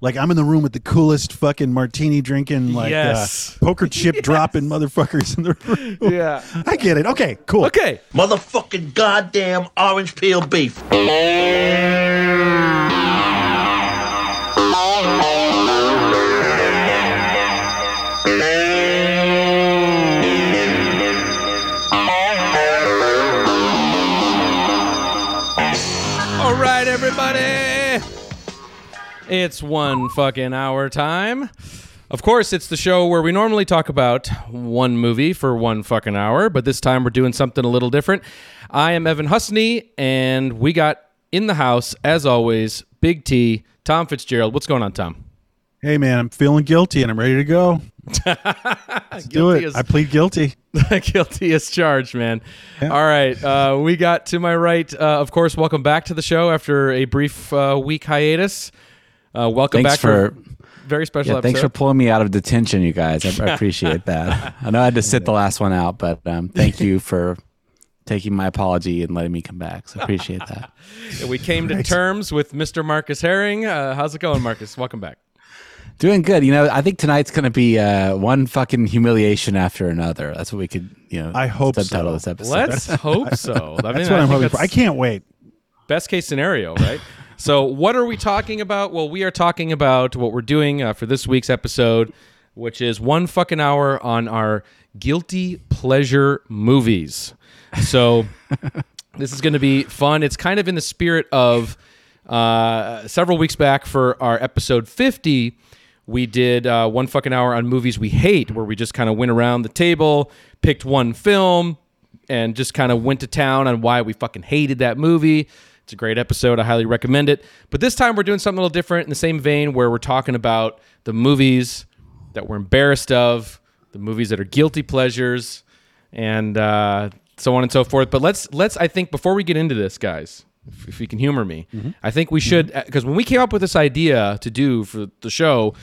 like I'm in the room with the coolest fucking martini drinking, like Yes. uh, poker chip dropping motherfuckers in the room. Yeah. I get it. Okay, cool. Okay. Motherfucking goddamn orange peel beef. It's one fucking hour time. Of course, it's the show where we normally talk about one movie for one fucking hour, but this time we're doing something a little different. I am Evan Husney, and we got in the house, as always, Big T, Tom Fitzgerald. What's going on, Tom? Hey man, I'm feeling guilty and I'm ready to go. Let's do it. as- I plead guilty. Guilty as charged, man. All right. Uh, we got to my right, uh, of course, welcome back to the show after a brief uh, week hiatus. Uh, welcome Thanks back for, for- a very special Yeah, episode. thanks for pulling me out of detention, you guys. I, I appreciate that. I know I had to sit the last one out, but um, thank you for taking my apology and letting me come back. So I appreciate that. we came to terms with Mr. Marcus Herring. Uh, how's it going, Marcus? Welcome back. Doing good. You know, I think tonight's going to be uh, one fucking humiliation after another. That's what we could, you know, I hope subtitle so. this episode. Let's hope so. I mean, That's what I'm hoping for. I can't wait. best case scenario, right? So, what are we talking about? Well, we are talking about what we're doing uh, for this week's episode, which is one fucking hour on our guilty pleasure movies. So, this is going to be fun. It's kind of in the spirit of uh, several weeks back for our episode 50. We did uh, one fucking hour on movies we hate, where we just kind of went around the table, picked one film, and just kind of went to town on why we fucking hated that movie. It's a great episode. I highly recommend it. But this time we're doing something a little different in the same vein where we're talking about the movies that we're embarrassed of, the movies that are guilty pleasures, and uh, so on and so forth. But let's let's I think before we get into this, guys, if, if you can humor me, I think we should because when we came up with this idea to do for the show,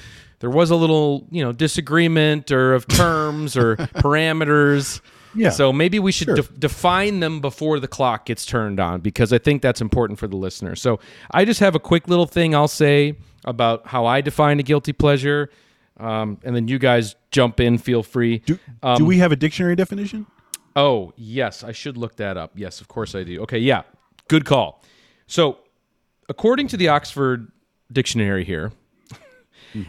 there was a little you know disagreement or of terms or parameters. Yeah. So maybe we should Sure. def- define them before the clock gets turned on because I think that's important for the listener. So I just have a quick little thing I'll say about how I define a guilty pleasure, um, and then you guys jump in. Feel free. Do, Um, do we have a dictionary definition? Oh, yes, I should look that up. Yes, of course I do. Okay, yeah. Good call. So, according to the Oxford Dictionary here,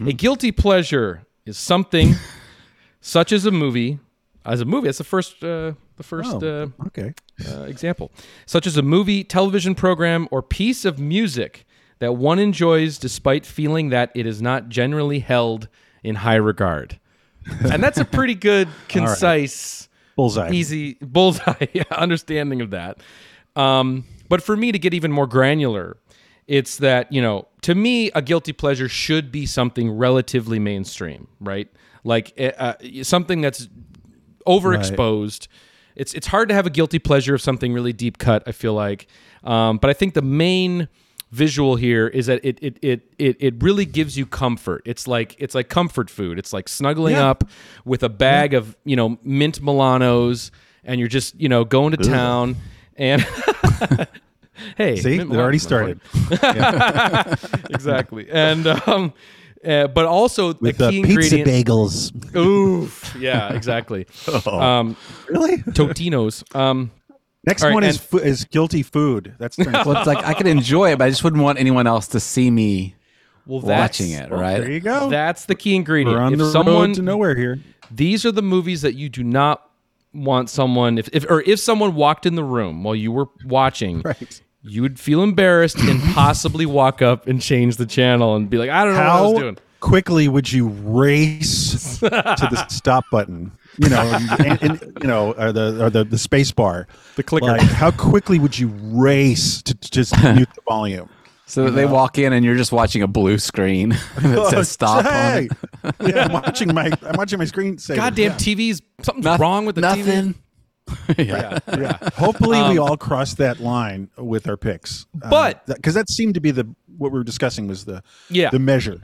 a guilty pleasure is something such as a movie, as a movie. That's the first uh, the first Oh, uh, okay. uh, example, such as a movie, television program, or piece of music that one enjoys despite feeling that it is not generally held in high regard. And that's a pretty good, concise, Bullseye. easy bullseye understanding of that. Um, but for me to get even more granular, it's that, you know, to me, a guilty pleasure should be something relatively mainstream, right? Like uh, uh, something that's overexposed. It's it's hard to have a guilty pleasure of something really deep cut. I feel like, um, but I think the main visual here is that it it it it it really gives you comfort. It's like it's like comfort food. It's like snuggling Yeah. up with a bag of you know mint Milanos, and you're just you know going to town and. hey, See, it already started. exactly, and um, uh, but also With the the key pizza ingredient. bagels. Oof, yeah, exactly. Um, Really? Totino's. Um, Next All right, one is and- fu- is guilty food. That's turn- well, it's like I could enjoy it, but I just wouldn't want anyone else to see me well, watching it, there right? There you go. That's the key ingredient. We're on if the someone, road to nowhere here. these are the movies that you do not want someone, if, if or if someone walked in the room while you were watching, Right. You would feel embarrassed and possibly walk up and change the channel and be like, I don't know what I was doing. How quickly would you race to the stop button? You know, and, and, you know, or the or the, the space bar, The clicker. Like, how quickly would you race to, to just mute the volume? So that they walk in and you're just watching a blue screen that says oh, stop on Hey! it. yeah, I'm watching my I'm watching my screen. Say, Goddamn TVs, something's Noth- wrong with the TV. Nothing. yeah. Yeah. Hopefully, we all cross that line with our picks. Um, But- because that seemed to be the what we were discussing was the Yeah. the measure.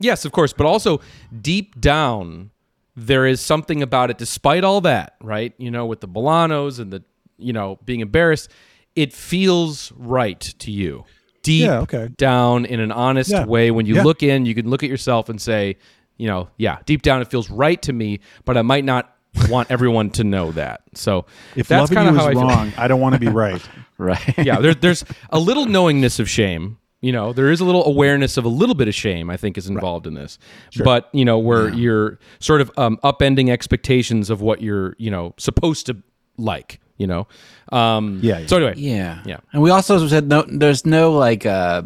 Yes, of course, but also deep down, there is something about it. Despite all that, right? You know, with the Milanos and the you know being embarrassed, it feels right to you. deep Yeah, okay. down in an honest Yeah. way. When you Yeah. look in, you can look at yourself and say, you know, yeah, deep down it feels right to me, but I might not want everyone to know that. So If that's loving kind of you how I is feel. wrong, I don't want to be right. Right. yeah, there, there's a little knowingness of shame. You know, there is a little awareness of a little bit of shame. I think is involved in this, but you know, where you're sort of um, upending expectations of what you're, you know, supposed to like. You know, um, Yeah, yeah. So anyway, Yeah. Yeah. And we also said no there's no like uh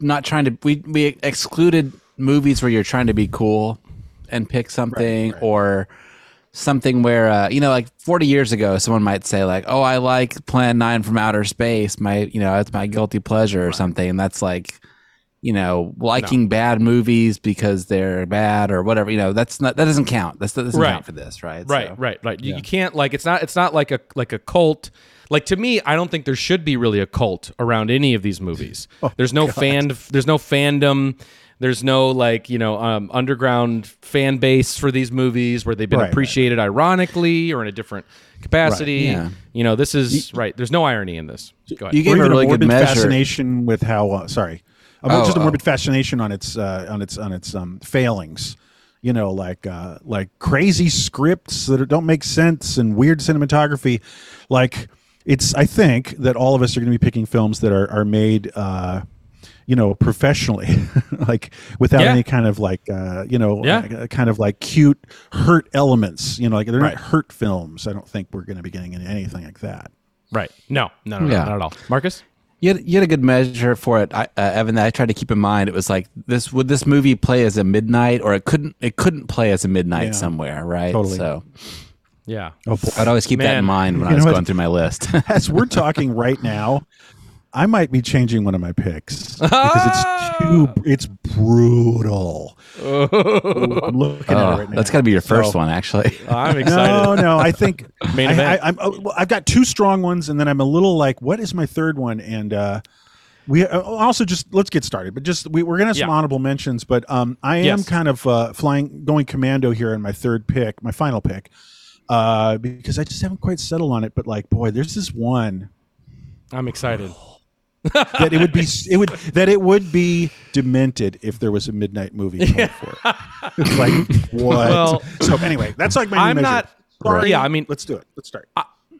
not trying to we we excluded movies where you're trying to be cool and pick something or something where uh you know like 40 years ago someone might say like oh I like Plan 9 from Outer Space. My you know it's my guilty pleasure or something. And that's like you know liking bad movies because they're bad or whatever. You know that's not that doesn't count. That's that doesn't Right. count for this right? Right So- right right. You, you can't like it's not it's not like a like a cult. Like to me i don't think there should be really a cult around any of these movies. Oh, there's no fan there's no fandom there's no like you know um, underground fan base for these movies where they've been Right, right, appreciated ironically or in a different capacity. Yeah. you know this is right there's no irony in this. Go ahead. you or gave a even really a good morbid measure. fascination with how uh, sorry Oh, just a oh. morbid fascination on its uh, on its on its um, failings. You know like uh, like crazy scripts that don't make sense and weird cinematography. Like it's i think that all of us are going to be picking films that are are made uh, you know professionally like without Yeah. any kind of like uh, you know Yeah. uh, kind of like cute hurt elements you know like they're Right. not hurt films i don't think we're going to be getting into anything like that right no no no, no Yeah. not at all marcus You had, you had a good measure for it, I, uh, Evan. That I tried to keep in mind. It was like this: would this movie play as a midnight, or it couldn't? It couldn't play as a midnight Yeah. somewhere, right? Totally. So yeah oh I'd always keep that in mind when You I was going through my list. as we're talking right now, I might be changing one of my picks because it's too it's brutal. Ooh, I'm looking at it oh, right now. that's got to be your first So- one, actually. i'm excited No, no, I think Main I, event. I, I'm, oh, well, I've got two strong ones, and then I'm a little like, what is my third one? And uh, we uh, also just let's get started. But just we, we're gonna have some Yeah. honorable mentions, but um, I am Yes. kind of uh, flying, going commando here in my third pick, my final pick, uh, because I just haven't quite settled on it. But like, boy, there's this one. i'm excited that it would be it would that it would be demented if there was a midnight movie coming for it. It's like what? Well, so anyway, that's like my new I'm measure. not- Sorry. yeah, I mean- let's do it. Let's start.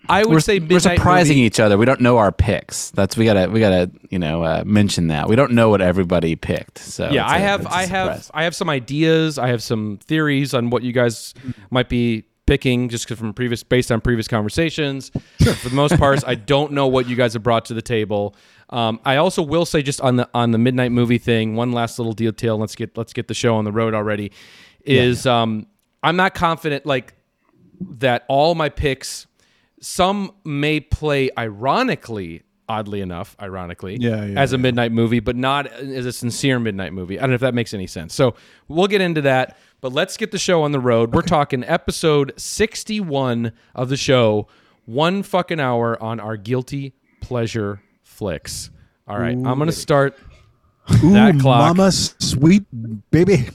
i would We're, say we're surprising Movie- each other. We don't know our picks. That's we gotta we gotta you know uh, mention that we don't know what everybody picked. So yeah it's i a- have I have i have some ideas i have some theories on what you guys might be picking just from previous based on previous conversations for the most part i don't know what you guys have brought to the table um, i also will say just on the on the midnight movie thing one last little detail. Let's get let's get the show on the road already is um i'm not confident like that all my picks some may play ironically oddly enough ironically Yeah, yeah, as a midnight movie but not as a sincere midnight movie. I don't know if that makes any sense. So we'll get into that but let's get the show on the road. We're talking episode 61 of the show one fucking hour on our guilty pleasure flicks all right i'm gonna start Ooh, that clock. mama, sweet baby.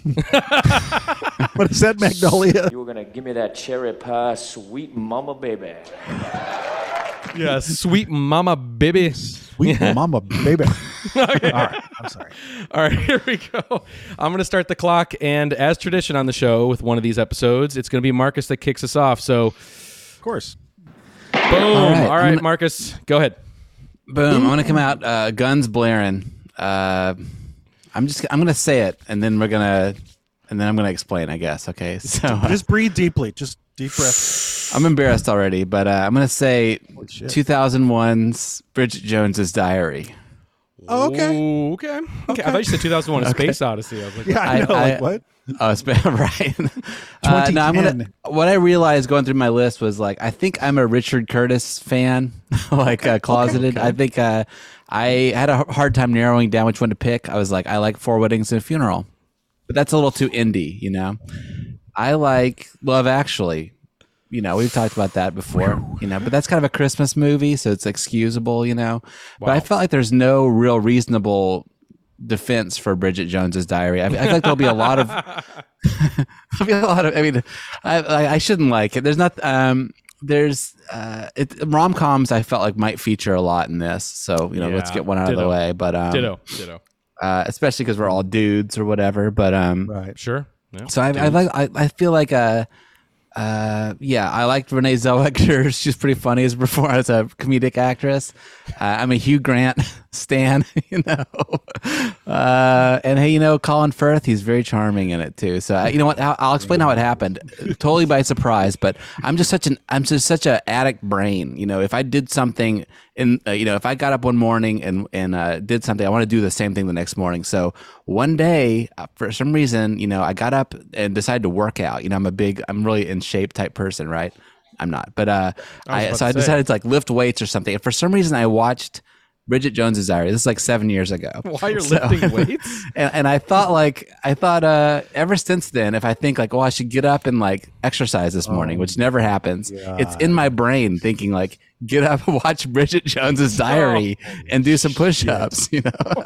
what is that, Magnolia? You were gonna give me that cherry pie, sweet mama baby. yeah sweet mama baby Sweet mama, baby. All right, I'm sorry. All right, here we go. I'm going to start the clock. And as tradition on the show with one of these episodes, it's going to be Marcus that kicks us off. So, Of course. boom. All right, right, Marcus, go ahead. Boom! I'm gonna come out, uh, guns blaring. Uh, I'm just I'm gonna say it, and then we're gonna, and then I'm gonna explain. I guess. Okay. So uh, Just breathe deeply. Just deep breath. I'm embarrassed already, but uh, I'm gonna say shit. 2001's Bridget Jones's Diary. Oh, okay. Ooh, okay. okay. I thought you said 2001 A Space Odyssey. I was like, Yeah, I I- know. I- like what? Oh, it's been right. uh, no, I'm gonna. What I realized going through my list was like I think I'm a Richard Curtis fan, like uh, closeted. I think uh, I had a hard time narrowing down which one to pick. I was like, I like Four Weddings and a Funeral, but that's a little too indie, you know. I like Love Actually. You know, we've talked about that before. You know, but that's kind of a Christmas movie, so it's excusable. You know, but I felt like there's no real reasonable defense for Bridget Jones's Diary. I, I feel like there'll be a lot of there'll be a lot of. I mean, I, I I shouldn't like it. There's not. Um, there's uh, it, rom coms. I felt like might feature a lot in this, so you know, let's get one out of the way. But um, Ditto. Ditto. uh, especially because we're all dudes or whatever. But um, Right. Sure. Yeah. so I, I like I, I feel like uh uh yeah I liked Renee Zellweger. She's pretty funny as before as a comedic actress. Uh, I'm a Hugh Grant stan, you know. Uh, and hey, you know Colin Firth, he's very charming in it too. So you know what? I'll, I'll explain how it happened. Totally by surprise, but I'm just such an I'm just such a addict brain. You know, if I did something in uh, you know if I got up one morning and and uh, did something, I want to do the same thing the next morning. So one day, uh, for some reason, you know, I got up and decided to work out. You know, I'm a big, I'm really in shape type person, right? I'm not, but uh, I, about so I decided to like lift weights or something. And for some reason, I watched Bridget Jones's Diary. This is like seven years ago. While you're So- lifting weights? and, and I thought like I thought uh ever since then if I think like oh I should get up and like exercise this morning which never happens it's in my brain thinking like get up and watch Bridget Jones's diary and do some push-ups you know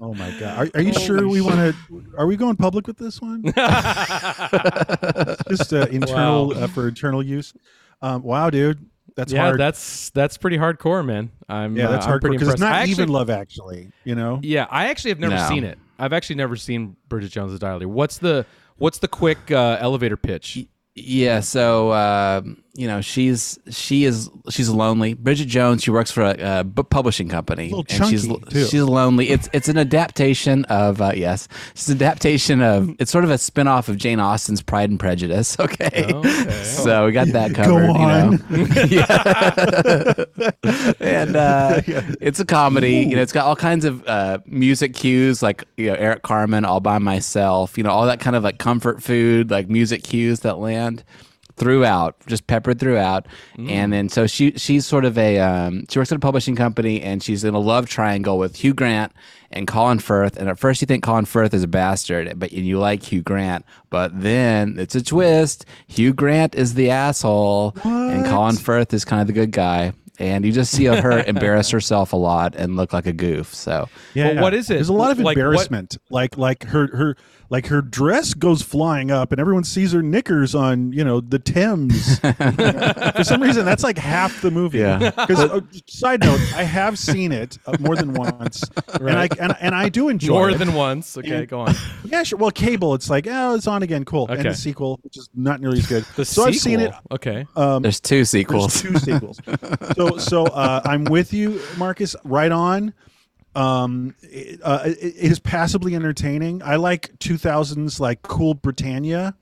Oh my god. Are, are you sure we want to? Are we going public with this one? Just uh, internal uh, for internal use. Um, wow, dude, that's yeah, hard. that's that's pretty hardcore, man. I'm yeah, that's uh, I'm hard because it's not I even actually- Love Actually. You know. Yeah, I actually have never No. seen it. I've actually never seen Bridget Jones's Diary. What's the what's the quick uh, elevator pitch? yeah so um, you know she's she is she's lonely Bridget Jones she works for a, a book publishing company little and she's too. she's lonely it's it's an adaptation of uh, yes it's an adaptation of it's sort of a spin-off of Jane Austen's Pride and Prejudice okay, Okay. so we got that covered. Go on. you know yeah. and uh, it's a comedy you know it's got all kinds of uh, music cues like you know Eric Carmen all by myself you know all that kind of like comfort food like music cues that land throughout just peppered throughout. And then so she she's sort of a um, she works at a publishing company and she's in a love triangle with Hugh Grant and Colin Firth. And at first you think Colin Firth is a bastard but and you like Hugh Grant. But then it's a twist. Hugh Grant is the asshole and Colin Firth is kind of the good guy. And you just see her embarrass herself a lot and look like a goof. So Yeah. Well, what is it? There's a lot of Like, what- embarrassment. Like like her her like her dress goes flying up, and everyone sees her knickers on you know the Thames. For some reason, that's like half the movie. Yeah. Because uh, side note, I have seen it uh, more than once, and I and, and I do enjoy More it. than once. Okay, go on. yeah, sure. Well, cable, it's like oh, it's on again, cool. And the sequel, which is not nearly as good. The so I've seen it. sequel. Okay. Um, there's two sequels there's sequels two sequels. so so uh, I'm with you, Marcus. Right on. Um, it, uh, it, it is passably entertaining. I like 2000s like cool Britannia.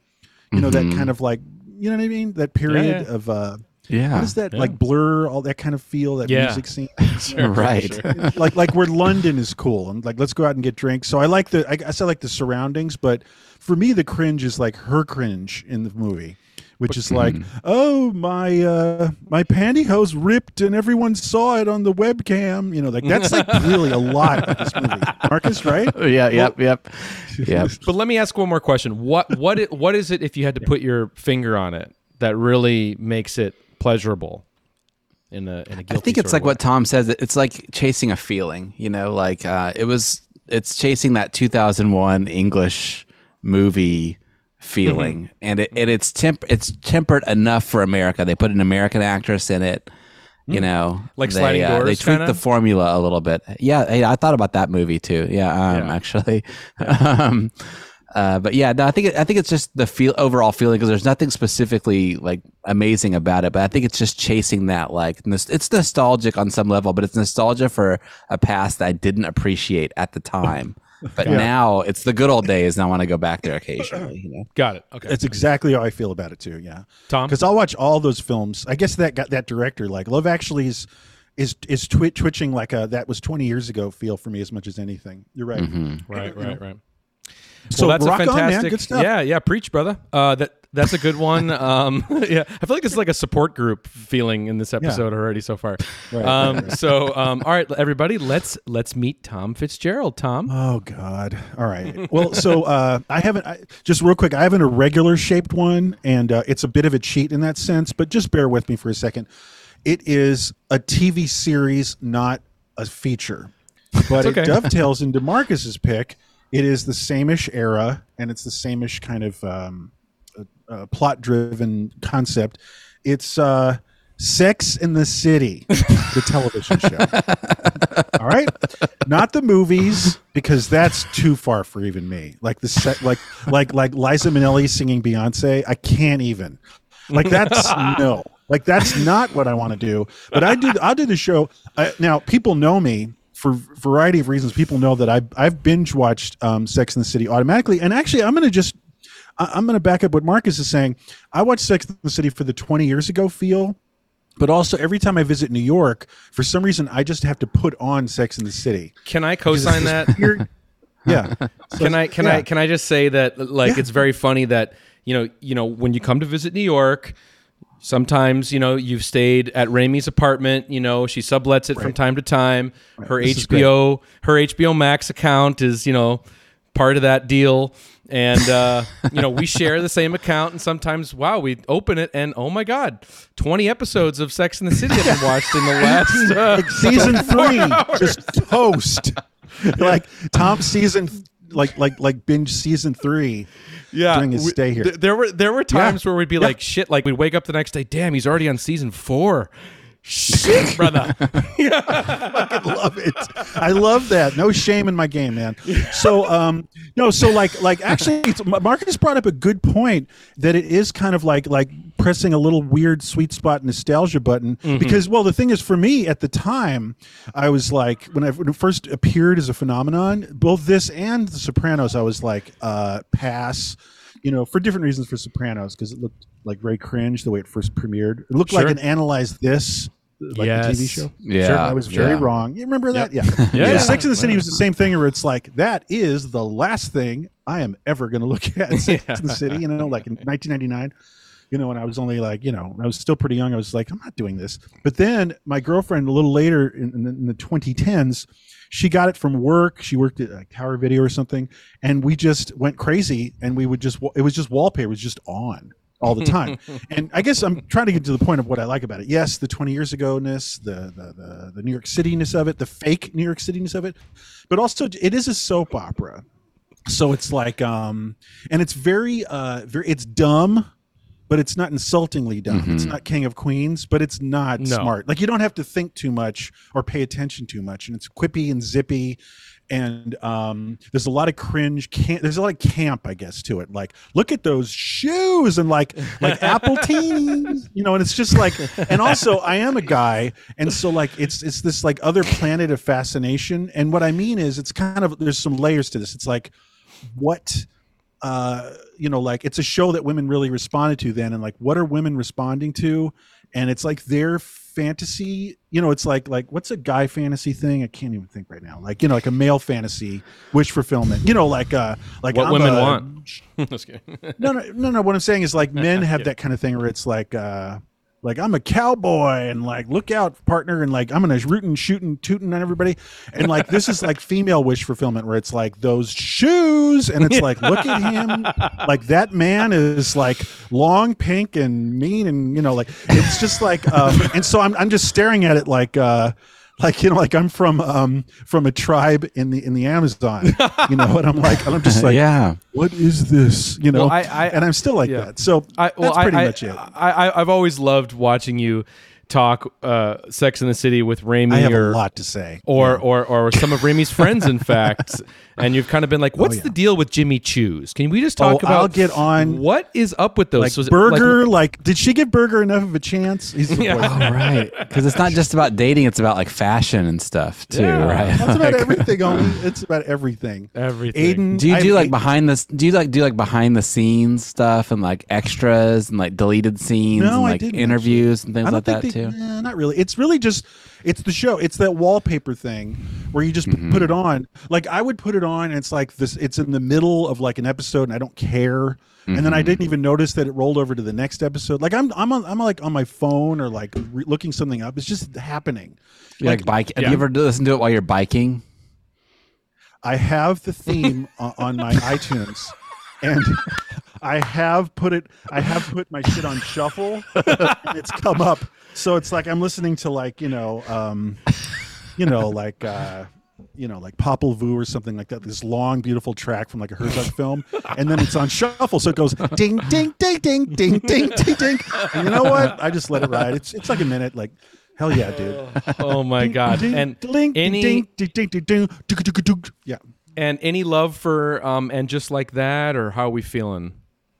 You know that kind of like you know what I mean. That period yeah. of uh, yeah what is that like blur? All that kind of feel. That Yeah. music scene. right like like where London is cool and like let's go out and get drinks. So I like the I guess I like the surroundings, but for me the cringe is like her cringe in the movie, which is like oh my uh my pantyhose ripped and everyone saw it on the webcam. You know like that's like really a lot of this movie. Marcus, right? yeah yep yep yep But let me ask one more question. What what it, what is it if you had to put your finger on it that really makes it pleasurable in a in a guilty I think it's sort like what Tom says. It's like chasing a feeling, you know, like uh, it was. It's chasing that 2001 English movie feeling, Mm-hmm. and it and it's temp it's tempered enough for America. They put an American actress in it. You know, Hmm. Like they, Sliding uh, They Doors tweaked kinda? the formula a little bit. Yeah, hey, I thought about that movie too. Yeah, um, Yeah. actually. um, uh, but yeah, no, I think it, I think it's just the feel overall feeling because there's nothing specifically like amazing about it, but I think it's just chasing that like it's nostalgic on some level, but it's nostalgia for a past that I didn't appreciate at the time. But now it's the good old days, and I want to go back there occasionally. You know, Got it. Okay. That's exactly how I feel about it too. Yeah, Tom? because I'll watch all those films. I guess that got that director like Love Actually is is is twi- twitching like a that was 20 years ago feel for me as much as anything. You're right. Mm-hmm. right, right, right. So well, that's a on, fantastic. Good stuff. Yeah, yeah. Preach, brother. Uh, that that's a good one. Um, yeah, I feel like it's like a support group feeling in this episode already so far. um, So, um, all right, everybody, let's let's meet Tom Fitzgerald. Tom. Oh God! All right. Well, so uh, I haven't. I, just real quick, I have an irregular shaped one, and uh, it's a bit of a cheat in that sense. But just bear with me for a second. It is a TV series, not a feature, but okay. it dovetails into Marcus's pick. It is the sameish era, and it's the sameish kind of um, uh, uh, plot-driven concept. It's uh, Sex in the City, the television show. All right, not the movies because that's too far for even me. Like the set, like like like Liza Minnelli singing Beyonce. I can't even. Like that's no. Like that's not what I want to do. But I do. I'll do the show. Uh, now people know me for a variety of reasons. People know that I've I've binge watched um, Sex in the City automatically. And actually, I'm going to just I- I'm going to back up what Marcus is saying. I watched Sex in the City for the 20 years ago feel. But also, every time I visit New York, for some reason, I just have to put on Sex in the City. Can I co-sign that? Weird- yeah. So- can I can yeah. I can I just say that like Yeah. it's very funny that you know you know when you come to visit New York, sometimes you know you've stayed at Ramey's apartment. You know she sublets it from time to time. Her This HBO her HBO Max account is you know part of that deal. And uh, you know we share the same account, and sometimes wow, we open it and oh my god, twenty episodes of Sex in the City have been watched in the last. Uh, season three, just toast. like Tom season, like like like binge season three. yeah, during his we- stay here. th- there were there were times where we'd be like, shit, like we'd wake up the next day, damn, he's already on season four. Shit, brother. I love it. I love that. No shame in my game, man. So, um, no, so like, like actually, it's, Marcus brought up a good point that it is kind of like, like pressing a little weird sweet spot nostalgia button because, well, the thing is, for me at the time, I was like, when I when it first appeared as a phenomenon, both this and The Sopranos, I was like, uh, pass. You know, for different reasons for Sopranos because it looked like very cringe the way it first premiered. It looked like Sure. an analyze this, like the TV Yes. show. Yeah, Sure, I was very yeah. wrong. You remember that? Yeah. Yeah, yeah. yeah. Sex in the City was the same thing where it's like, that is the last thing I am ever going to look at. Sex in the City, you know, like in 1999, you know, when I was only like, you know, I was still pretty young. I was like, I'm not doing this. But then my girlfriend, a little later in, in, the, in the 2010s, she got it from work. She worked at like Tower Video or something. And we just went crazy and we would just, it was just wallpaper, it was just on all the time. and I guess I'm trying to get to the point of what I like about it. Yes, the 20 years ago ness, the, the the the New York City ness of it, the fake New York City ness of it, but also it is a soap opera. So it's like um and it's very uh very it's dumb, but it's not insultingly dumb. It's not King of Queens, but it's not No. smart. Like you don't have to think too much or pay attention too much and it's quippy and zippy and um, there's a lot of cringe. Camp, there's a lot of camp, I guess, to it. Like, look at those shoes and like like apple teens, you know. And it's just like, and also, I am a guy, and so like it's it's this like other planet of fascination. And what I mean is, it's kind of there's some layers to this. It's like what uh you know like it's a show that women really responded to then and like what are women responding to and it's like their fantasy you know it's like like what's a guy fantasy thing? I can't even think right now. Like you know like a male fantasy wish fulfillment. You know like uh like What I'm women a- want. Just no no no no what i'm saying is like men have that kind of thing where it's like uh like I'm a cowboy and like look out partner and like I'm gonna rootin' shooting tooting on everybody. And like this is like female wish fulfillment where it's like those shoes and it's like look at him. Like that man is like long pink and mean and you know like it's just like um and so I'm I'm just staring at it like uh like you know like I'm from um from a tribe in the in the Amazon you know and I'm like and I'm just like yeah. what is this you know Well, I- I- and I'm still like yeah. that so I, well, that's pretty I, much I, it. I, I, I've always loved watching you talk uh, Sex in the City with Raimi I have or, a lot to say. or, or, or some of Raimi's friends, in fact. And you've kind of been like, oh, what's Oh, yeah. the deal with Jimmy Choos? Can we just talk Oh, about I'll get on- what is up with those? like So it- Berger, like- like, did she give Berger enough of a chance? He's the Yeah. boyfriend. Oh, right. Because it's not just about dating; it's about like fashion and stuff too, Yeah. right? That's about everything. Only it's about everything. Everything. Aidan, Do you I- do like behind this? Do you like do like behind the scenes stuff and like extras and like deleted scenes No, and I like didn't, interviews and things I like don't that think they, too? nah, not really. It's really just it's the show. It's that wallpaper thing where you just Mm-hmm. put it on. Like I would put it on, and it's like this. It's in the middle of like an episode, and I don't care. And then I Mm-hmm. didn't even notice that it rolled over to the next episode. Like I'm I'm on, I'm like on my phone or like re- looking something up. It's just happening. You like, bike? yeah. You ever listened to it while you're biking? I have the theme on, my iTunes, and I have put it. I have put my shit on shuffle, it's come up. So it's like I'm listening to like you know, um, you know, like uh, you know, like Popol Vuh or something like that. This long, beautiful track from like a Herzog film, and then it's on shuffle, so it goes ding, ding, ding, ding, ding, ding, ding, ding. And you know what? I just let it ride. It's it's like a minute. Like hell yeah, dude. Oh my god! And any yeah. and any love for um and just like that, or how are we feeling?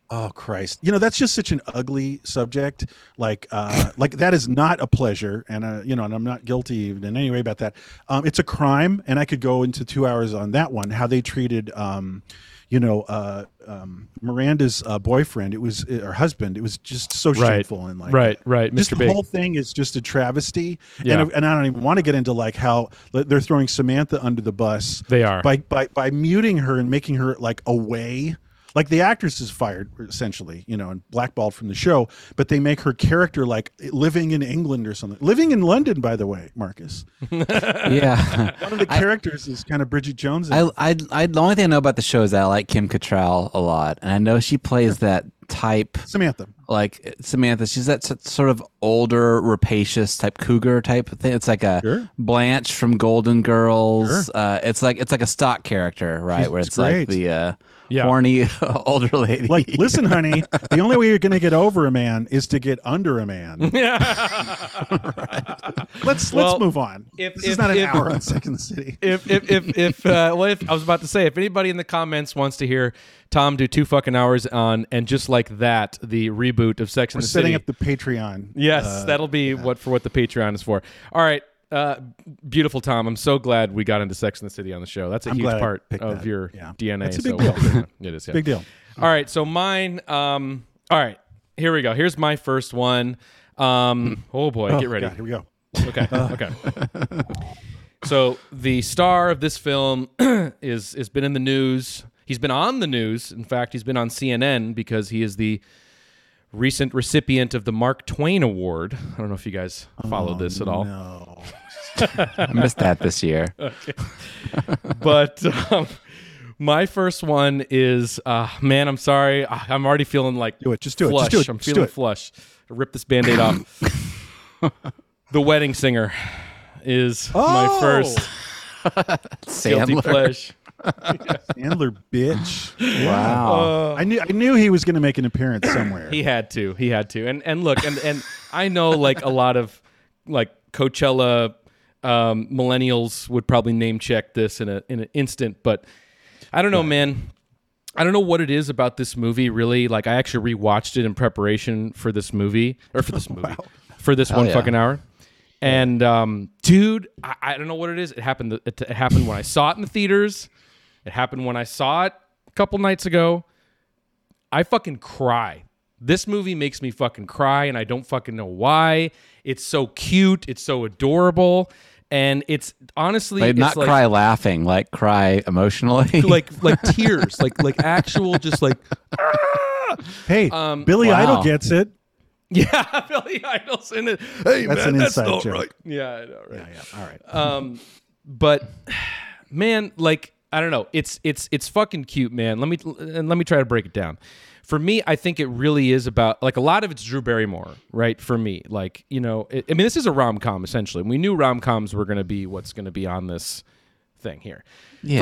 Oh Christ! You know that's just such an ugly subject. Like, uh, like that is not a pleasure, and uh, you know, and I'm not guilty in any way about that. Um, it's a crime, and I could go into two hours on that one. How they treated, um, you know, uh, um, Miranda's uh, boyfriend. It was or husband. It was just so Right. shameful and like Right, right, Just Mr. the Big. whole thing is just a travesty. Yeah. And, and I don't even want to get into like how they're throwing Samantha under the bus. They are. by by by muting her and making her like away like the actress is fired essentially you know and blackballed from the show but they make her character like living in england or something living in london by the way marcus yeah. one of the characters is kind of bridget jones I, I, I, the only thing I know about the show is that I like Kim Cattrall a lot, and I know she plays that type, samantha like Samantha. She's that sort of older, rapacious type cougar type thing. It's like a Sure. Blanche from Golden Girls. Uh, it's like it's like a stock character, right? She's Where it's like the uh, Yeah. horny older lady. like listen honey the only way you're going to get over a man is to get under a man Yeah, let's Well, let's move on if- this if- is not an if- hour on second city if if if, if uh, well, if I was about to say, if anybody in the comments wants to hear Tom do two fucking hours on and just like that, the reboot of Sex and we're the setting City. up the patreon Yes, uh, that'll be what for what the Patreon is for. All right. Uh, beautiful Tom. I'm so glad we got into Sex and the City on the show. That's a I'm huge part of that. your Yeah. DNA. It's a big so deal. well- it is. Yeah. big deal All right, so mine. Um, all right, here we go. Here's my first one. Um, oh boy, get ready. God, here we go Okay, okay. So the star of this film is has been in the news. He's been on the news. In fact, he's been on CNN because he is the recent recipient of the Mark Twain Award. I don't know if you guys followed this at all. no I missed that this year. but um, my first one is uh, man i'm sorry I- i'm already feeling like Do it. Just do it. Just do it. i'm Just feeling it. flush rip this band-aid off the wedding singer is my Oh! first guilty Sandler. pleasure Sandler bitch. Wow. I knew I knew he was going to make an appearance somewhere. he had to he had to and and look and and i know like a lot of like coachella um, millennials would probably name check this in a in an instant but i don't know man I don't know what it is about this movie, really. Like, I actually rewatched it in preparation for this movie, or for this movie, for this one yeah. fucking hour. And, um, dude, I, I don't know what it is. It happened. It, it happened when I saw it in the theaters. It happened when I saw it a couple nights ago. I fucking cry. This movie makes me fucking cry, and I don't fucking know why. It's so cute. It's so adorable, and it's honestly Like, it's not like, cry laughing, like cry emotionally. like like tears, like like actual just like hey, Um, Billy wow. Idol gets it. yeah, Billy Idol's in it. Hey That's man, an that's inside not joke. right. Yeah, I know, right? Yeah, all right. Um, but man, like I don't know, it's it's it's fucking cute, man. Let me and let me try to break it down. For me, I think it really is about like a lot of it's Drew Barrymore, right? For me, like you know, it, I mean, this is a rom com essentially. We knew rom coms were going to be what's going to be on this thing here.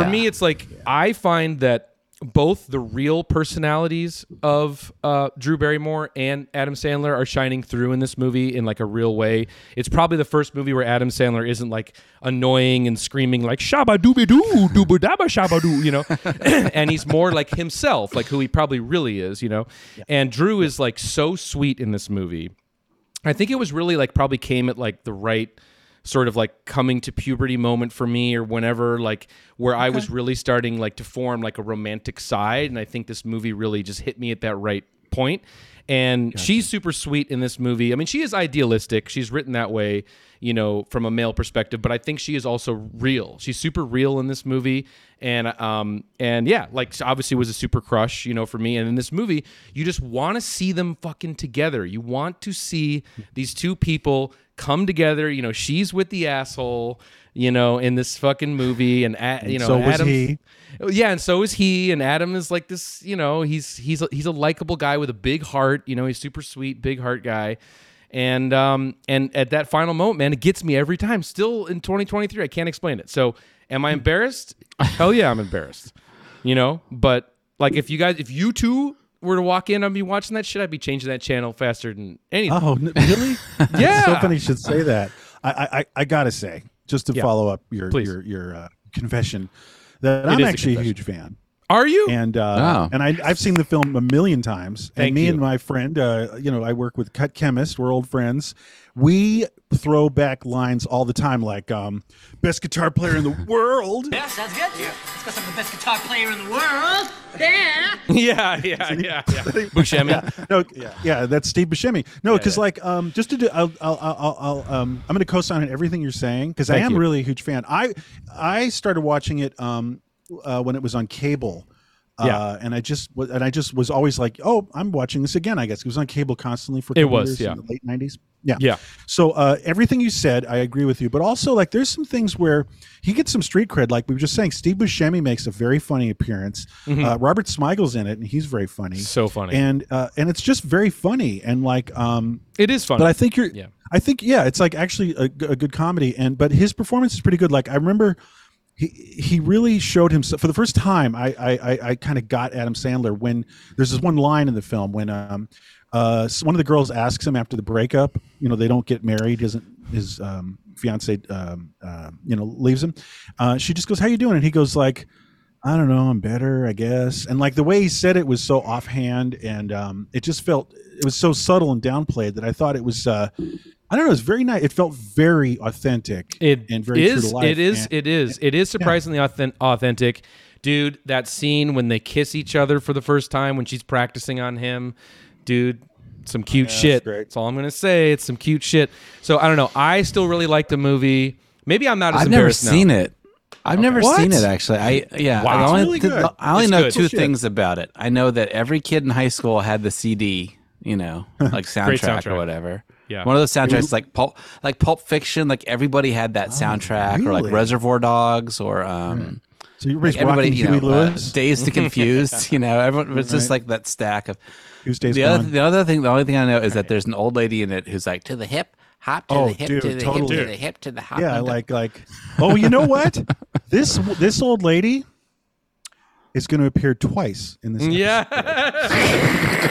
For me, it's like I find that both the real personalities of uh, Drew Barrymore and Adam Sandler are shining through in this movie in like a real way. It's probably the first movie where Adam Sandler isn't like annoying and screaming like "shabba dooby doo dooba dabba shabba doo," you know, and he's more like himself, like who he probably really is, you know. And Drew is like so sweet in this movie. I think it was really like probably came at like the right sort of like coming to puberty moment for me or whenever like where I was really starting like to form like a romantic side and I think this movie really just hit me at that right point. And she's super sweet in this movie. I mean, she is idealistic. She's written that way, you know, from a male perspective, but I think she is also real. She's super real in this movie. And um and yeah, like obviously was a super crush, you know, for me. And in this movie, you just want to see them fucking together. You want to see these two people come together. You know, she's with the asshole, you know, in this fucking movie, and a, you know, so was Adam's- he. yeah, and so is he. And Adam is like this, you know, he's he's a, he's a likable guy with a big heart. You know, he's super sweet, big heart guy. And um and at that final moment, man, it gets me every time. Still in 2023, I can't explain it. So Am I embarrassed? Hell yeah, I'm embarrassed. You know, but like if you guys, if you two were to walk in and be watching that shit, I'd be changing that channel faster than anything. Oh, n- really? Yeah. It's so funny you should say that. I, I, I- I gotta say, just to Yeah. follow up your Please. your your uh, confession, that It I'm is a actually a, huge fan, Are you? and uh, Oh. and I, I've seen the film a million times. Thank and me you. and my friend, uh, you know, I work with Cut Chemist. We're old friends. We throw back lines all the time, like um, "best guitar player in the world." Yeah, sounds good. Yeah. Let's go some of the best guitar player in the world. Yeah. yeah, yeah, yeah, yeah. Buscemi. no, yeah, yeah, that's Steve Buscemi. No, because like, um, just to do, I'll, I'll, I'll, I'll um, I'm going to co-sign on everything you're saying because I am you. really a huge fan. I, I started watching it, um, uh, when it was on cable. Uh, Yeah. and I just wa- and I just was always like, oh, I'm watching this again. I guess it was on cable constantly for It was, years yeah. in the late '90s. Yeah, Yeah. So uh, everything you said, I agree with you. But also, like, there's some things where he gets some street cred. Like we were just saying, Steve Buscemi makes a very funny appearance. Uh, Robert Smigel's in it, and he's very funny. Mm-hmm. So funny. And uh, and it's just very funny and like um. It is funny. But I think you're. Yeah. I think yeah, it's like actually a good comedy, and but his performance is pretty good. Like I remember. He, he really showed himself for the first time. I I, I, I kind of got Adam Sandler when there's this one line in the film when um uh one of the girls asks him after the breakup. You know they don't get married. Doesn't his um fiance um uh, you know leaves him. Uh, she just goes, "How you doing?" And he goes like, I don't know, I'm better, I guess. And like the way he said it was so offhand and um, it just felt it was so subtle and downplayed that I thought it was uh, I don't know, it was very nice. It felt very authentic It and very true is. to life. It is. And- It is. It is surprisingly authen- authentic, dude. That scene when they kiss each other for the first time when she's practicing on him, dude. Some cute shit. great. That's all I'm gonna say. It's some cute shit. So I don't know. I still really like the movie. Maybe I'm not as I've never embarrassed now. seen it. I've never What? seen it actually. I yeah. Wow. I It's only, really th- I only It's know good. two Bullshit. things about it. I know that every kid in high school had the CD, you know, like soundtrack, soundtrack. or whatever. Yeah. One of those soundtracks like Pulp, like Pulp Fiction. Like everybody had that soundtrack, or like? Reservoir Dogs, or um, So you raised everybody, Rocky you Huey know, uh, Lewis. Dazed to Confused. you know, everyone it was just like that stack of. Who's Days The other, the other thing, the only thing I know is that there's an old lady in it who's like to the hip, hop to Oh, the hip, dude, to the hip, to the hip, to the hop. yeah, like like oh, you know what? this this old lady is going to appear twice in this. episode.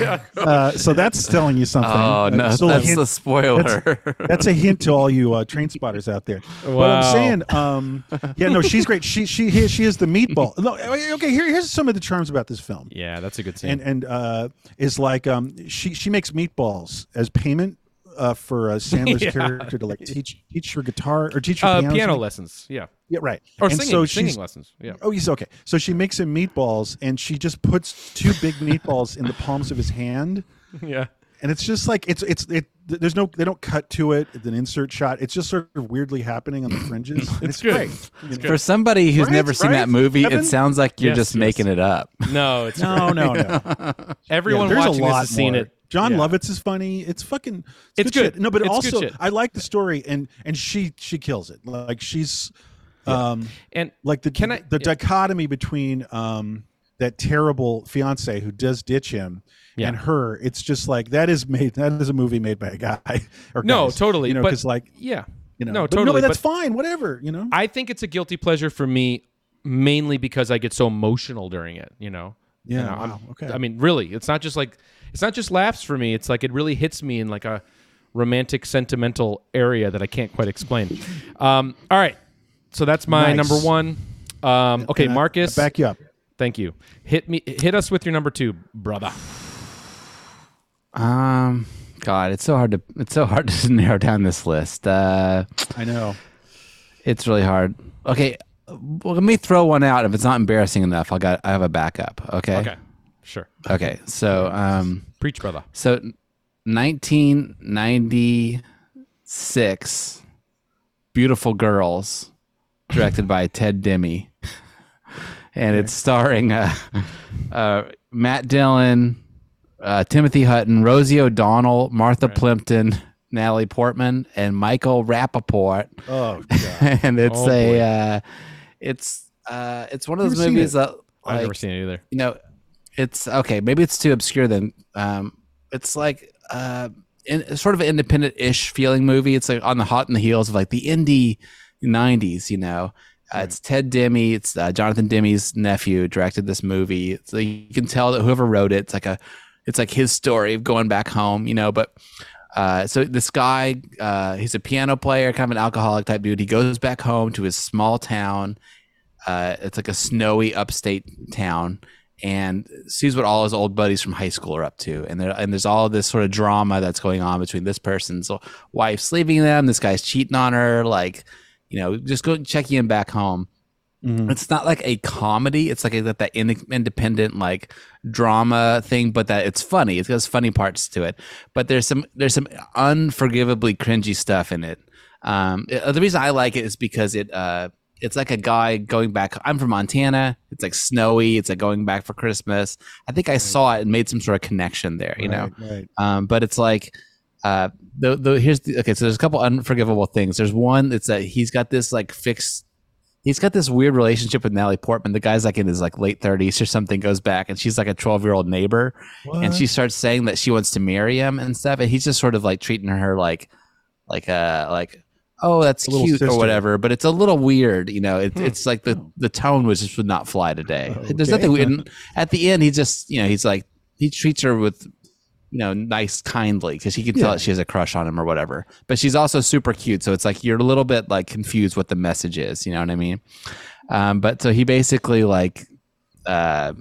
Yeah. Uh, so that's telling you something. Oh Uh, no, still a that's hint- the spoiler. That's a hint to all you uh, train spotters out there. Wow. But Wow. I'm saying, um, yeah, no, she's great. She she he- she is the meatball. No, okay, here, here's some of the charms about this film, yeah, that's a good scene. and and uh, is like um, she she makes meatballs as payment. Uh, for uh, Sandler's Yeah. character to like teach teach her guitar or teach her uh, piano, piano lessons. Yeah. Yeah, right. Or and singing. so singing lessons. Yeah. Oh, he's okay. So she makes him meatballs, and she just puts two big meatballs in the palms of his hand, Yeah. and it's just like it's it's it. There's no they don't cut to it. It's an insert shot. It's just sort of weirdly happening on the fringes. and it's good. great. You know? For somebody who's Right, never seen right, that movie, Evan? it sounds like you're Yes, just yes. making it up. No, it's No, no, no. everyone Yeah, there's watching a this lot has seen more. it. John Yeah. Lovitz is funny. It's fucking. It's good. good. shit. No, but It's also. I like the story, and and she she kills it. Like she's, um, And like the Can I- the dichotomy between um that terrible fiance who does ditch him Yeah. and her. It's just like that is made. That is a movie made by a guy. Or no, guys, totally. You know, because like yeah, you know, no, but totally. No, but that's but fine. Whatever. You know. I think it's a guilty pleasure for me, mainly because I get so emotional during it. You know. Yeah, You know, wow, okay. I mean, really, it's not just like it's not just laughs for me. It's like it really hits me in like a romantic, sentimental area that I can't quite explain. Um, all right, so that's my Nice. number one. Um, okay, And I- Marcus. I back you up. Thank you. Hit me. Hit us with your number two, brother. Um, God, it's so hard to it's so hard to narrow down this list. Uh, I know. it's really hard. Okay, well, let me throw one out. If it's not embarrassing enough, I got I have a backup. Okay. Okay, sure. Okay. So um, Preach, brother. so 1996, Beautiful Girls, directed by Ted Demme, and it's starring uh, uh, Matt Dillon, uh, Timothy Hutton, Rosie O'Donnell, Martha Plimpton, Natalie Portman, and Michael Rapaport. Oh god. and it's Oh, a uh, it's uh, it's one of those movies that I've never seen it either. you know, it's okay. Maybe it's too obscure. Then um, it's like uh, in, sort of an independent-ish feeling movie. It's like on the hot in the heels of like the indie '90s, you know. Uh, it's Ted Demme. It's uh, Jonathan Demme's nephew directed this movie. So you can tell that whoever wrote it, it's like a, it's like his story of going back home, you know. But uh, so this guy, uh, he's a piano player, kind of an alcoholic type dude. He goes back home to his small town. Uh, it's like a snowy upstate town, and sees what all his old buddies from high school are up to. And there, and there's all this sort of drama that's going on between this person's wife's leaving them, this guy's cheating on her, like you know, just go checking in back home. It's not like a comedy. It's like a, that, that in, independent like drama thing, but that it's funny. It has funny parts to it. But there's some there's some unforgivably cringy stuff in it. Um, it- the reason I like it is because it uh, it's like a guy going back. I'm from Montana. It's like snowy. It's like going back for Christmas. I think I saw it and made some sort of connection there. You know, Right, right. um, but it's like uh, the the here's the okay. So there's a couple unforgivable things. There's one that's that he's got this like fixed. He's got this weird relationship with Natalie Portman. The guy's like in his like late 30s or something. Goes back and she's like a 12 year old neighbor, and she starts saying that she wants to marry him and stuff. And he's just sort of like treating her like like a like oh that's A little cute or whatever. But it's a little weird, you know. It, It's like the the tone was just would not fly today. There's nothing weird. At the end, he just you know he's like he treats her with you know, nice, kindly, because he can tell Yeah. that she has a crush on him or whatever. But she's also super cute, so it's like you're a little bit like confused what the message is. You know what I mean? Um, but so he basically like, uh,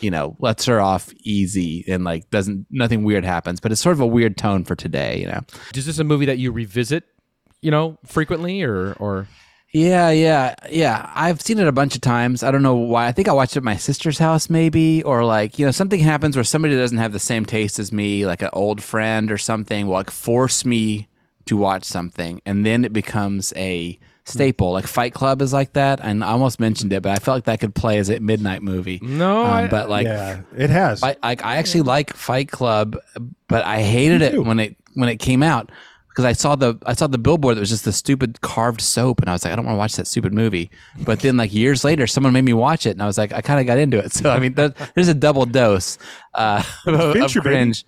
you know, lets her off easy and like doesn't nothing weird happens. But it's sort of a weird tone for today. You know? Is this a movie that you revisit, you know, frequently or or Yeah, yeah, yeah. I've seen it a bunch of times. I don't know why. I think I watched it at my sister's house, maybe, or like you know something happens where somebody doesn't have the same taste as me, like an old friend or something, will like force me to watch something, and then it becomes a staple. Like Fight Club is like that, and I almost mentioned it, but I felt like that could play as a midnight movie. No, Um, I- but like yeah, it has. I, like I actually like Fight Club, but I hated it when it when it came out because I saw the I saw the billboard that was just the stupid carved soap, and I was like, I don't want to watch that stupid movie. But then like years later, someone made me watch it, and I was like, I kind of got into it. So I mean, that, there's a double dose uh, of, Fincher, of baby. cringe.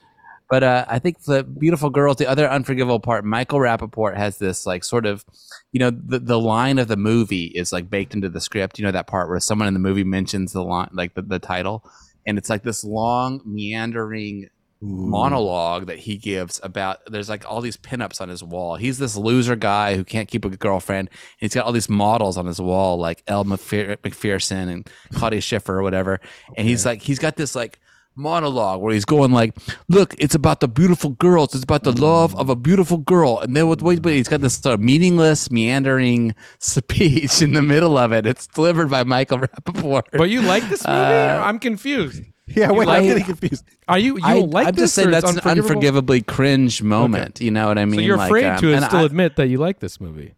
But uh, I think the beautiful girls, the other unforgivable part, Michael Rapaport has this like sort of, you know, the, the line of the movie is like baked into the script. You know that part where someone in the movie mentions the line, like the, the title, and it's like this long meandering monologue that he gives about there's like all these pinups on his wall. He's this loser guy who can't keep a girlfriend. And he's got all these models on his wall, like Elle Macpherson and Claudia Schiffer or whatever. And he's like, he's got this like monologue where he's going like, "Look, it's about the beautiful girls. It's about the love of a beautiful girl." And then with wait, but he's got this sort of meaningless, meandering speech in the middle of it. It's delivered by Michael Rapaport. but you like this movie? Uh, I'm confused. yeah, wait, like I'm getting confused. Are you you I, don't like I'm this? just saying that's an unforgivably cringe moment. You know what I mean? So you're Like, afraid um, to still I- admit that you like this movie.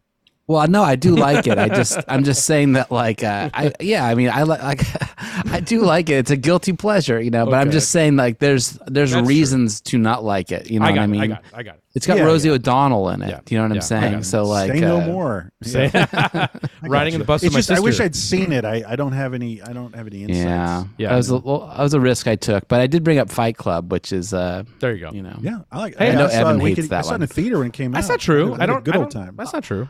Well, no, I do like it. I just, I'm just saying that, like, uh, I, yeah, I mean, I like, like, I do like it. It's a guilty pleasure, you know. But I'm just saying, like, there's, there's That's true. reasons to not like it. You know I what got I it. mean? I got it. I got it. It's got Yeah, Rosie yeah. O'Donnell in it. Yeah. You know what Yeah, I'm saying? I got it. So, like, Say no uh, more. Say- Riding in the bus It's with my just I wish I'd seen it. I, I don't have any. I don't have any insights. Yeah, Yeah, That was I a, well, that was a risk I took, but I did bring up Fight Club, which is, uh, There you go. you know, Yeah, I like. Hey, I I, know saw Evan it hates it- that I saw it in the theater when it came out. That's not true. Had a I don't. Good old time. That's not true.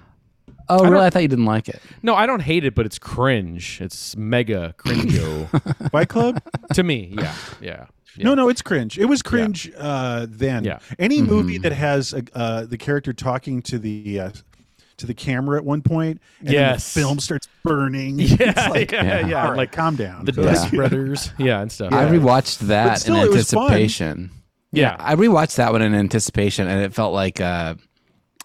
Oh, don't- really? I thought you didn't like it. No, I don't hate it, but it's cringe. It's mega cringo Fight Club. to me. Yeah, yeah. yeah. No, no, it's cringe. It was cringe uh, then. Yeah. Any movie Mm-hmm. that has a, uh, the character talking to the uh, to the camera at one point, and then Yes. the film starts burning. Yeah, it's like, yeah, yeah. all right, Like calm down. the Yeah. Dust Brothers. Yeah, and stuff. I rewatched that still, in it was anticipation. Yeah. I rewatched that one in anticipation, and it felt like, uh,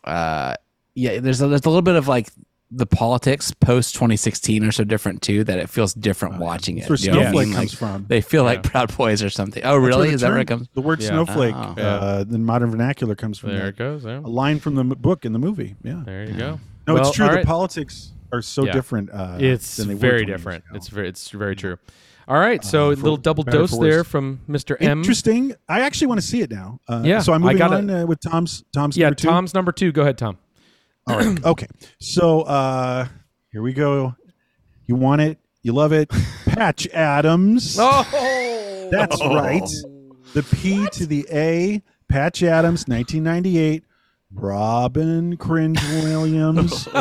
uh, yeah, there's a, there's a little bit of like the politics post 2016 are so different too that it feels different watching it. That's where You know what I snowflake mean? comes Like, from. They feel like Proud Boys or something. Oh, really? the Is that where it comes? The word Yeah. snowflake, Oh. uh, the modern vernacular comes from There there. it goes. Yeah. A line from the m- book in the movie. Yeah. There you go. No, Well, it's true. all The right. politics are so Yeah. different. Uh, It's than they very 20 different. ago. It's very it's very true. All right, so a for little double dose there from Mr. M. interesting. I actually want to see it now. Uh, Yeah, So I'm I moving gotta- on uh, with Tom's. Tom's Yeah, number two. Tom's number two. Go ahead, Tom. All right. Okay. So uh here we go. You want it. You love it. Patch Adams. Oh, That's right. The P to the A. Patch Adams, 1998. Robin Cringe Williams, and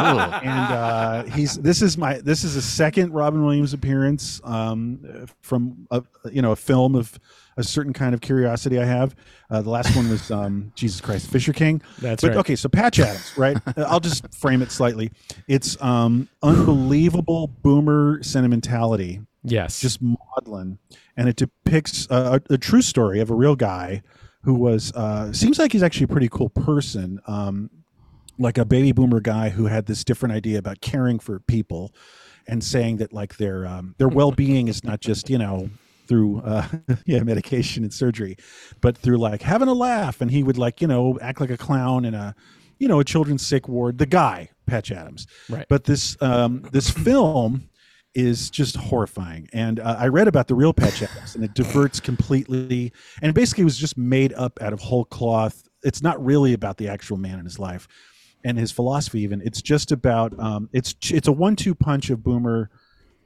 uh, he's this is my this is a second Robin Williams appearance um, from a you know a film of a certain kind of curiosity I have. Uh, the last one was um, Jesus Christ, Fisher King. That's but, right. Okay, so Patch Adams, right? I'll just frame it slightly. It's um, unbelievable boomer sentimentality Yes. just maudlin, and it depicts a, a, a true story of a real guy who was uh, seems like he's actually a pretty cool person, um, like a baby boomer guy who had this different idea about caring for people, and saying that like their um, their well being is not just you know through uh, yeah medication and surgery, but through like having a laugh, and he would like you know act like a clown in a you know a children's sick ward. The guy Patch Adams, Right. But this um, this film is just horrifying. And uh, I read about the real Patch Adams, and it diverts completely. And it basically was just made up out of whole cloth. It's not really about the actual man in his life and his philosophy. Even it's just about um, it's it's a one-two punch of Boomer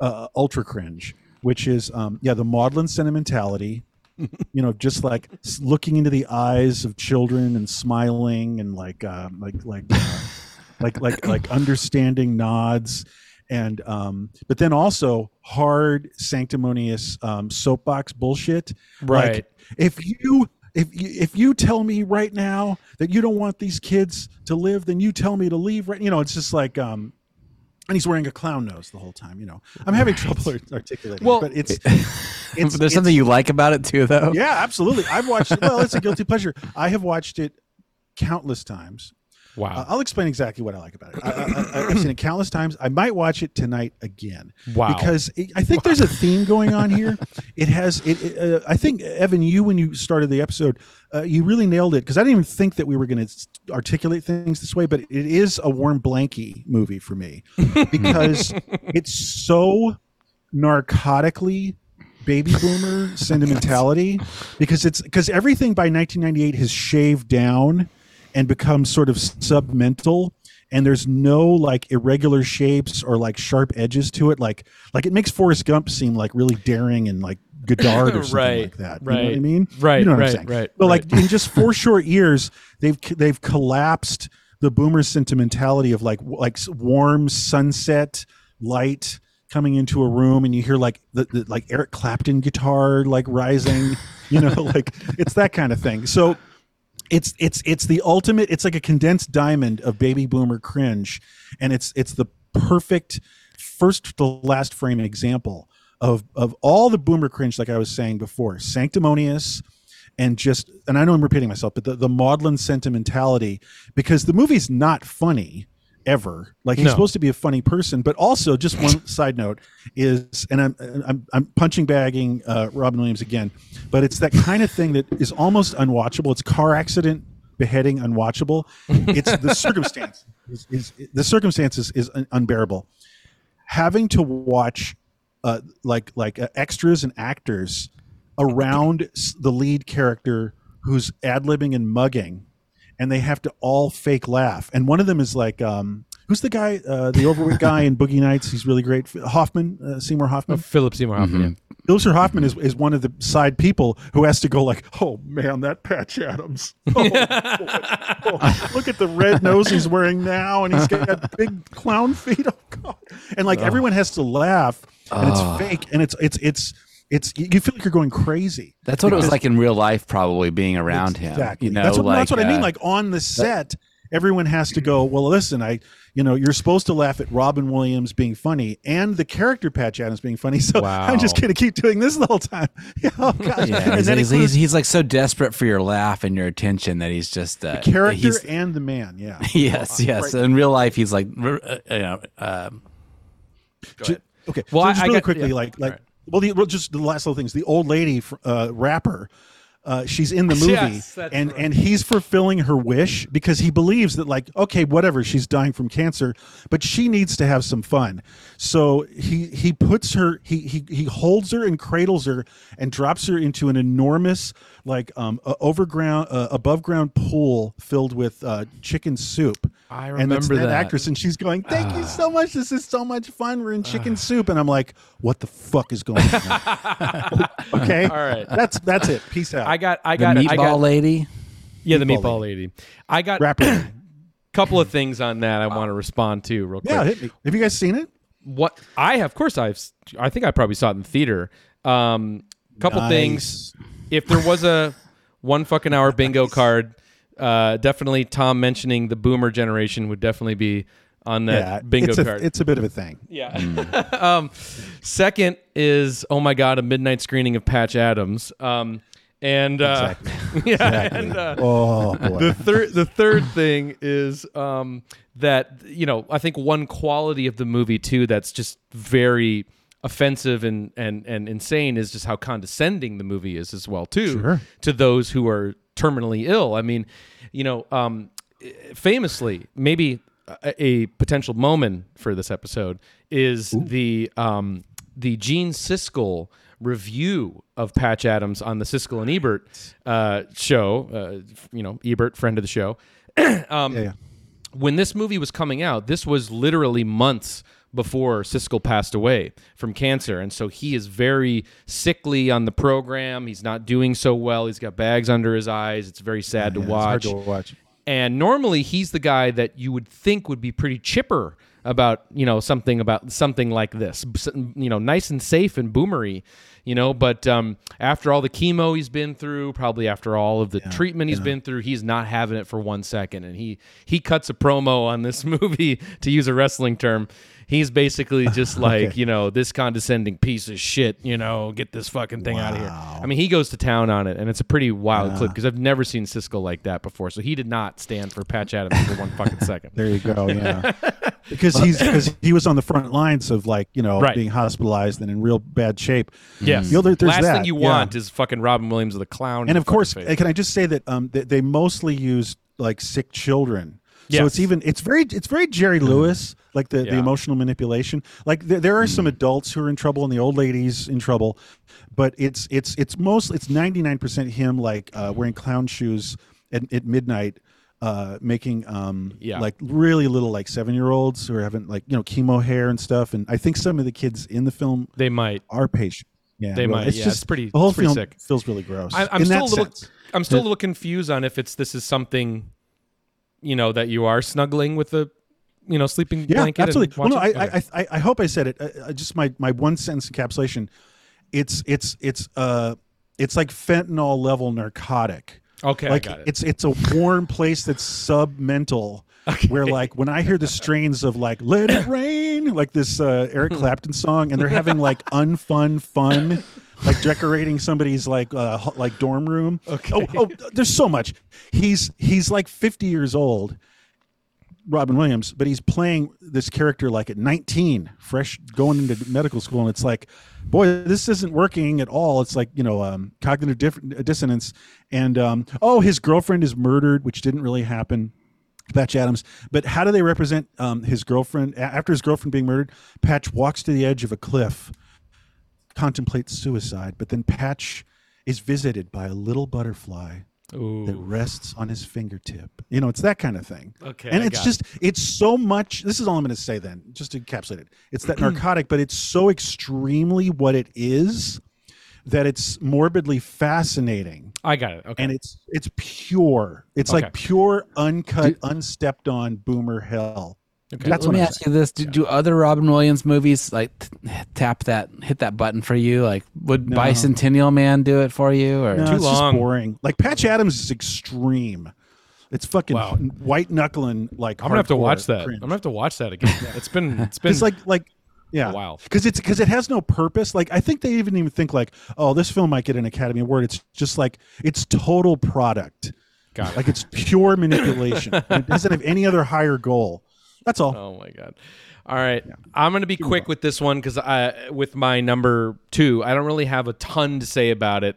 uh, ultra cringe, which is um, yeah the maudlin sentimentality. you know, just like looking into the eyes of children and smiling and like uh, like like. Uh, like like like understanding nods and um but then also hard sanctimonious um soapbox bullshit Right. like if you if you, if you tell me right now that you don't want these kids to live then you tell me to leave right you know it's just like um and he's wearing a clown nose the whole time you know. I'm having trouble art- articulating it, Well- but it's There's it's something you like about it too, though. yeah absolutely. I've watched it. Well it's a guilty pleasure. I have watched it countless times wow. uh, I'll explain exactly what I like about it. I, I've seen it countless times. I might watch it tonight again. Wow. Because it, I think there's a theme going on here. It has. It. it, uh, I think Evan, you when you started the episode, uh, you really nailed it because I didn't even think that we were going to articulate things this way. But it is a warm Blanky movie for me because it's so narcotically baby boomer sentimentality because it's because everything by 1998 has shaved down and become sort of submental and there's no like irregular shapes or like sharp edges to it like like it makes Forrest Gump seem like really daring and like Godard or something Right, like that. You know what I mean? right, You know what right, I'm saying? right, But right. like in just four short years, they've they've collapsed the boomer sentimentality of like like warm sunset light coming into a room and you hear like the, the like Eric Clapton guitar like rising, you know, like it's that kind of thing. So it's it's it's the ultimate it's like a condensed diamond of baby boomer cringe. And it's it's the perfect first to last frame example of of all the boomer cringe like i was saying before sanctimonious and just and i know i'm repeating myself but the, the maudlin sentimentality because the movie's not funny ever. Like he's No. supposed to be a funny person but also just one side note is and i'm i'm, I'm punching bagging uh, robin williams again but it's that kind of thing that is almost unwatchable. It's car accident beheading unwatchable. It's the circumstance is, is the circumstances is unbearable. Having to watch uh, like like uh, extras and actors around the lead character who's ad libbing and mugging, and they have to all fake laugh. And one of them is like, um, who's the guy, uh, the overweight guy in Boogie Nights? He's really great. Hoffman, uh, Seymour Hoffman. Oh, Philip Seymour Hoffman. Ilser Hoffman is, is one of the side people who has to go like, oh man, that Patch Adams. Oh. Oh, look at the red nose he's wearing now, and he's got that big clown feet. Oh god! And like everyone has to laugh, and it's fake, and it's it's it's it's you feel like you're going crazy. That's what it was like in real life, probably being around him. Exactly. You know, that's what, like, that's what I mean. uh, Like on the set, everyone has to go. Well, listen, I, you know, you're supposed to laugh at Robin Williams being funny and the character Patch Adams being funny. So I'm just going to keep doing this the whole time. oh gosh. yeah, and he's, then he's, includes he's, he's like so desperate for your laugh and your attention that he's just uh, character he's- and the man. Yeah. yes, yes. Right. In real life, he's like, uh, you know, um, Ju- Okay. Well, so I- just I really got- quickly, yeah. like, like, All right. Well, the, well, just the last little things. The old lady, uh, rapper, uh, she's in the movie, Yes, and right. and he's fulfilling her wish because he believes that, like, okay, whatever, she's dying from cancer, but she needs to have some fun. So he he puts her, he he he holds her and cradles her and drops her into an enormous, like, um, uh, overground, uh, above ground pool filled with uh, chicken soup. I and it's remember that. actress, and she's going, "Thank you so much. This is so much fun. We're in chicken soup." And I'm like, "What the fuck is going on?" okay, All right. that's that's it. Peace out. I got, I the got, meatball I got. lady. Yeah, the meatball lady. I got a Rapper. couple of things on that I want to respond to real quick. yeah, hit me. Have you guys seen it? what I have, of course, I've. I think I probably saw it in theater. Um, couple Nice. things. If there was a one fucking hour bingo card, uh, definitely Tom mentioning the boomer generation would definitely be on that yeah, bingo it's a, card. It's a bit of a thing. yeah. um, second is oh my god, a midnight screening of Patch Adams. Um, and uh, yeah, and uh, Oh boy. the third the third thing is um, that you know I think one quality of the movie too that's just very offensive and and and insane is just how condescending the movie is as well too Sure. to those who are terminally ill. I mean, you know, um, famously maybe a, a potential moment for this episode is the um, the Gene Siskel review of Patch Adams on the Siskel and Ebert uh, show. Uh, you know, Ebert, friend of the show. yeah, yeah. When this movie was coming out, this was literally months before Siskel passed away from cancer, and so he is very sickly on the program. He's not doing so well. He's got bags under his eyes. It's very sad to Yeah, hard watch. to watch. And normally he's the guy that you would think would be pretty chipper about, you know, something about something like this, you know, nice and safe and boomery, you know, but um, after all the chemo he's been through, probably after all of the treatment he's been through, he's not having it for one second. And he he cuts a promo on this movie to use a wrestling term. He's basically just like, you know, this condescending piece of shit, you know, get this fucking thing out of here. I mean, he goes to town on it, and it's a pretty wild clip because I've never seen Siskel like that before. So he did not stand for Patch Adams for one fucking second. There you go. Yeah, because he's because he was on the front lines of like you know Right. being hospitalized and in real bad shape. Yes. You know, there- there's Last that, thing you yeah. want is fucking Robin Williams of the clown. and of course, face. can I just say that um, they, they mostly use like sick children. So it's even it's very it's very Jerry Lewis like the, the emotional manipulation. Like there, there are some adults who are in trouble and the old ladies in trouble, but it's it's it's most it's ninety nine percent him like uh, wearing clown shoes at, at midnight. Uh, making um Yeah. like really little like seven year olds who are having like you know chemo hair and stuff and I think some of the kids in the film they might. are patient. Yeah, They well, might, It's yeah, just it's pretty- The whole pretty film sick. feels really gross. I, I'm in still a little. sense. I'm still a little confused on if it's this is something, you know, that you are snuggling with a, you know, sleeping Yeah, blanket. absolutely. Well, no, I, okay. I, I, I hope I said it. Uh, uh, just my, my one sentence encapsulation. It's it's it's uh it's like fentanyl level narcotic. Okay, I like got it. it's it's a warm place that's submental. Where like when I hear the strains of like "Let It Rain," like this uh, Eric Clapton song, and they're having like unfun fun, like decorating somebody's like uh, like dorm room. Okay. Oh, oh, there's so much. He's he's like 50 years old, Robin Williams, but he's playing this character like at 19, fresh going into medical school, and it's like, boy, this isn't working at all. It's like you know, um, cognitive diff- dissonance, and um, oh, his girlfriend is murdered, which didn't really happen. Patch Adams, but how do they represent um, his girlfriend after his girlfriend being murdered? Patch walks to the edge of a cliff, contemplates suicide, but then Patch is visited by a little butterfly that Ooh. rests on his fingertip. You know, it's that kind of thing. Okay, And it's just, it's so much. This is all I'm going to say then, just to encapsulate it. It's that narcotic, but it's so extremely what it is that it's morbidly fascinating. I got it. Okay. And it's it's pure. It's Okay. like pure, uncut, unstepped on boomer hell. Okay. That's Let what me I'm ask you this: do, do other Robin Williams movies like t- tap that, hit that button for you? Like, would Bicentennial Man do it for you? Or No, Too it's long. just boring. Like Patch Adams is extreme. It's fucking Wow. white knuckling. Like I'm gonna have to watch that. cringe. I'm gonna have to watch that again. It's been it's been It's like like yeah, a while. because it's because it has no purpose. Like I think they even even think like, oh, this film might get an Academy Award. It's just like it's total product. Got it. Like it's pure manipulation. it doesn't have any other higher goal. That's all. Oh my god! All right, I'm gonna be quick with this one because I, with my number two, I don't really have a ton to say about it.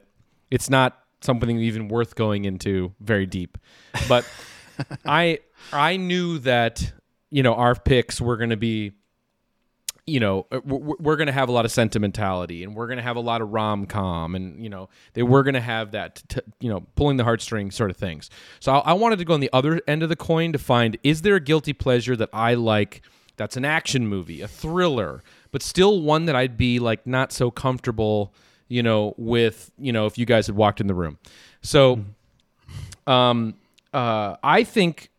It's not something even worth going into very deep, but I I knew that you know our picks were gonna be you know uh, we're, going to have a lot of sentimentality and we're going to have a lot of rom-com and you know they were going to have that t- you know pulling the heartstring sort of things. So I, I wanted to go on the other end of the coin to find is there a guilty pleasure that i like that's an action movie a thriller but still one that i'd be like not so comfortable you know with you know if you guys had walked in the room? So um uh, I think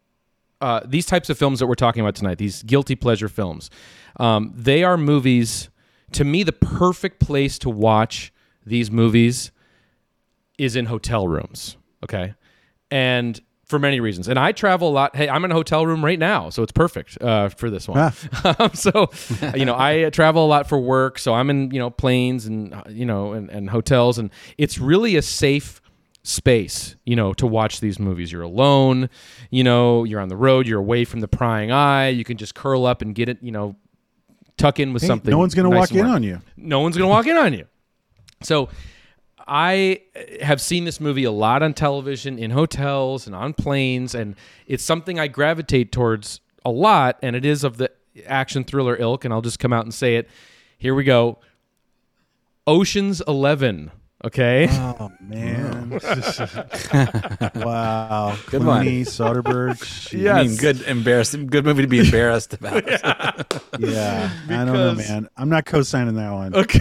uh, these types of films that we're talking about tonight, these guilty pleasure films, um, they are movies. To me, the perfect place to watch these movies is in hotel rooms. Okay, and for many reasons. And I travel a lot. Hey, I'm in a hotel room right now, so it's perfect uh, for this one. Um, so, you know, I uh, travel a lot for work, so I'm in you know planes and uh, you know and, and hotels, and it's really a safe space, you know, to watch these movies. You're alone, you know, you're on the road, you're away from the prying eye. You can just curl up and get it, you know, tuck in with Hey, something. no one's gonna walk in warm. on you. No one's going to walk in on you. So I have seen this movie a lot on television, in hotels, and on planes, and it's something I gravitate towards a lot, and it is of the action thriller ilk, and I'll just come out and say it. Here we go. Ocean's Eleven. Okay. Oh man! wow, Good one. Clooney, Soderbergh. Yeah. I mean, good embarrassing, good movie to be embarrassed about. yeah. I don't know, man. I'm not co-signing that one. Okay.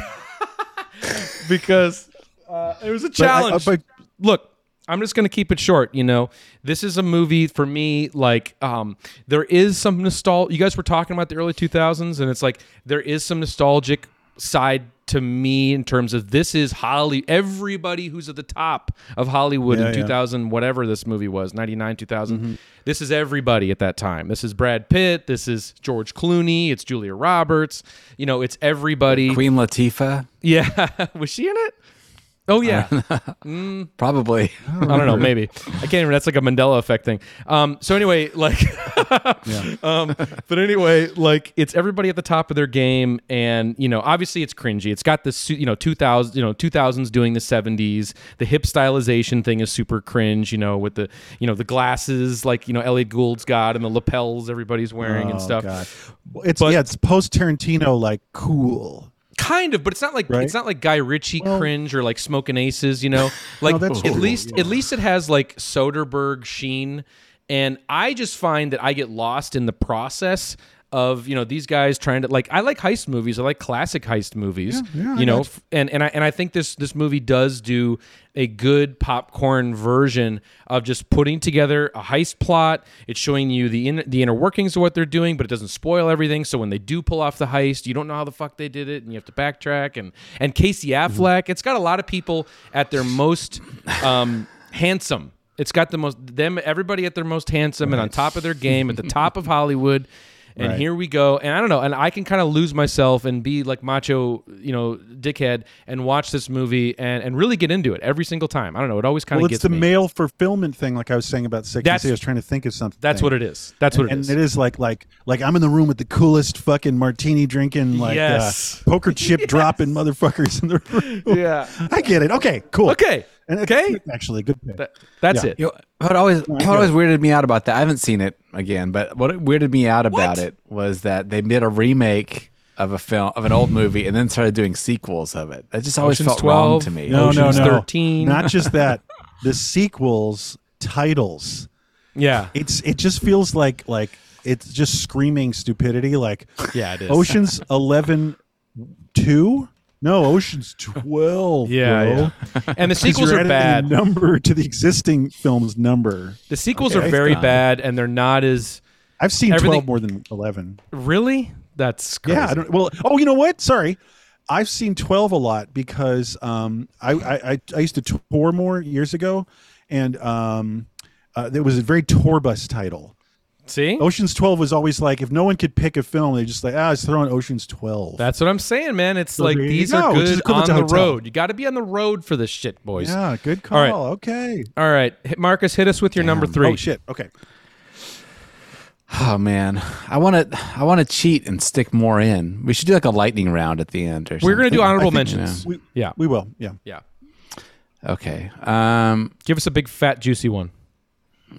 because uh, it was a But I- challenge. but- Look, I'm just going to keep it short. You know, this is a movie for me. Like, um, there is some nostalgia. You guys were talking about the early 2000s, and it's like there is some nostalgic side to me in terms of this is Holly. Everybody who's at the top of Hollywood Yeah, in yeah. 2000, whatever this movie was, 99, 2000. Mm-hmm. This is everybody at that time. This is Brad Pitt. This is George Clooney. It's Julia Roberts. You know, it's everybody. Queen Latifah, Yeah, was she in it? Oh yeah, probably. I don't know, maybe I can't remember. That's like a Mandela effect thing. Um, so anyway, like, um, but anyway, like it's everybody at the top of their game, and you know, obviously it's cringy. It's got this, you know, two thousand, you know, two thousands doing the seventies. The hip stylization thing is super cringe. You know, with the, you know, the glasses like you know Elliott Gould's got and the lapels everybody's wearing and Oh, stuff. God. It's But- yeah, it's post Tarantino like cool. Kind of but it's not like Right? it's not like guy ritchie cringe or like smoking aces you know? Like that's at true, least at least it has like soderbergh sheen. And i just find that i get lost in the process of you know these guys trying to like i like heist movies i like classic heist movies yeah, I you know got f- and and I and I think this this movie does do a good popcorn version of just putting together a heist plot. It's showing you the in, the inner workings of what they're doing, but it doesn't spoil everything. So when they do pull off the heist, you don't know how the fuck they did it, and you have to backtrack. And and Casey Affleck, it's got a lot of people at their most um, handsome. It's got the most them everybody at their most handsome and on top of their game at the top of Hollywood. And Right. here we go. And I don't know. And I can kind of lose myself and be like macho, you know, dickhead and watch this movie and, and really get into it every single time. I don't know. It always kind of Well, gets it's the me. male fulfillment thing, like I was saying about six. That's- I was trying to think of something. That's what it is. That's what it is. and it is like like like I'm in the room with the coolest fucking martini drinking like Yes. uh, poker chip dropping motherfuckers in the room. Yeah. I get it. Okay, cool. Okay. And it's Okay. actually good pick. That- that's Yeah. it. You know, what always what always weirded me out about that. I haven't seen it again, but what weirded me out about What? it was that they did a remake of a film of an old movie and then started doing sequels of it. That just always Ocean's felt 12. wrong to me. no, no, Ocean's no. 13. Not just that. The sequels titles. Yeah. It's it just feels like like it's just screaming stupidity. Like Yeah, it is. Ocean's 11 2? No, Ocean's 12. Yeah, bro. yeah. And the 'Cause sequels you're are adding bad. a number to the existing film's number. The sequels Okay. are very Done. bad and they're not as I've seen Everything- 12 more than 11. really. That's crazy. Yeah, I don't. Well, oh, you know what? Sorry, I've seen twelve a lot because um, I, I I I used to tour more years ago, and um, uh, there was a very tour bus title. See, Ocean's Twelve was always like if no one could pick a film, they just like ah, let's throw in Ocean's Twelve. that's what I'm saying, man. It's So like there you these go, are which is good equivalent on to the hotel. road. You got to be on the road for this shit, boys. yeah, good call. All right. Okay. All right, hit- Marcus, hit us with your number three. Oh shit. Okay. Oh man, I want to I want to cheat and stick more in. We should do like a lightning round at the end or. We're gonna do honorable think- mentions. We, Yeah, we will. Yeah. yeah. Okay. Um Give us a big fat juicy one.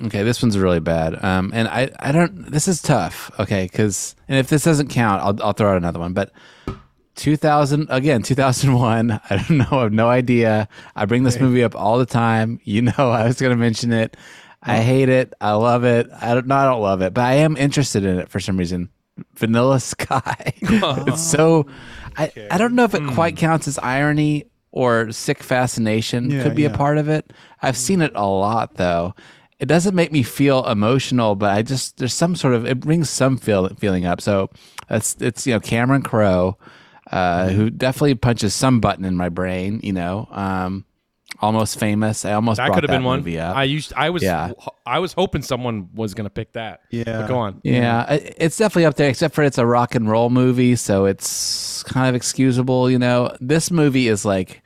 Okay, this one's really bad. Um, and I, I don't. This is tough. Okay, because and if this doesn't count, I'll, I'll throw out another one. But 2000 again, 2001. I don't know. I have no idea. I bring this movie up all the time. You know, I was going to mention it. I hate it. I love it. I don't. No, I don't love it, but I am interested in it for some reason. Vanilla Sky. it's so. I, I don't know if it quite counts as irony or sick fascination. Yeah, Could be a part of it. I've seen it a lot though, it doesn't make me feel emotional, but I just there's some sort of it brings some feel feeling up. So it's it's you know Cameron Crowe, uh, who definitely punches some button in my brain. You know, um, almost famous. I almost That could have been one. movie up. I used. I was. Yeah. I was hoping someone was going to pick that. Yeah. But go on. Yeah, i- it's definitely up there, except for it's a rock and roll movie, so it's kind of excusable, you know. This movie is like,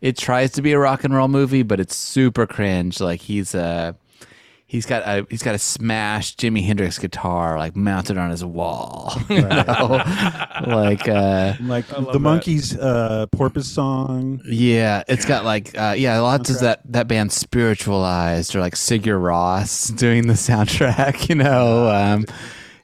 it tries to be a rock and roll movie, but it's super cringe. Like he's uh he's got a he's got a smashed Jimi Hendrix guitar like mounted on his wall, you know? like uh like the Monkees uh porpoise song. Yeah, it's got like uh, yeah, lots of that that band spiritualized or like Sigur Rós doing the soundtrack. You know, um,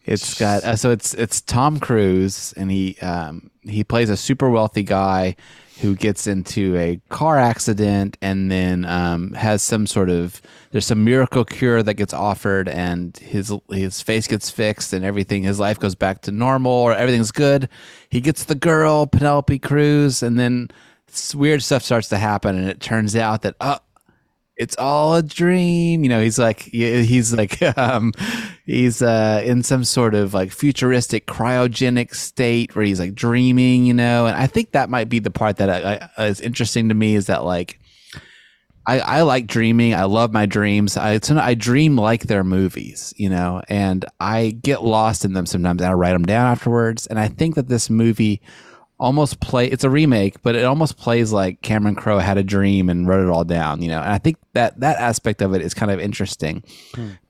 it's got uh, so it's it's Tom Cruise and he um, he plays a super wealthy guy who gets into a car accident and then um, has some sort of there's some miracle cure that gets offered and his his face gets fixed and everything his life goes back to normal or everything's good. He gets the girl Penelope Cruz and then weird stuff starts to happen and it turns out that oh it's all a dream you know he's like he's like um he's uh in some sort of like futuristic cryogenic state where he's like dreaming you know and i think that might be the part that I, I, is interesting to me is that like I, I like dreaming. I love my dreams. I I dream like they're movies, you know, and I get lost in them sometimes. I write them down afterwards, and I think that this movie almost play. It's a remake, but it almost plays like Cameron Crowe had a dream and wrote it all down, you know. And I think that that aspect of it is kind of interesting,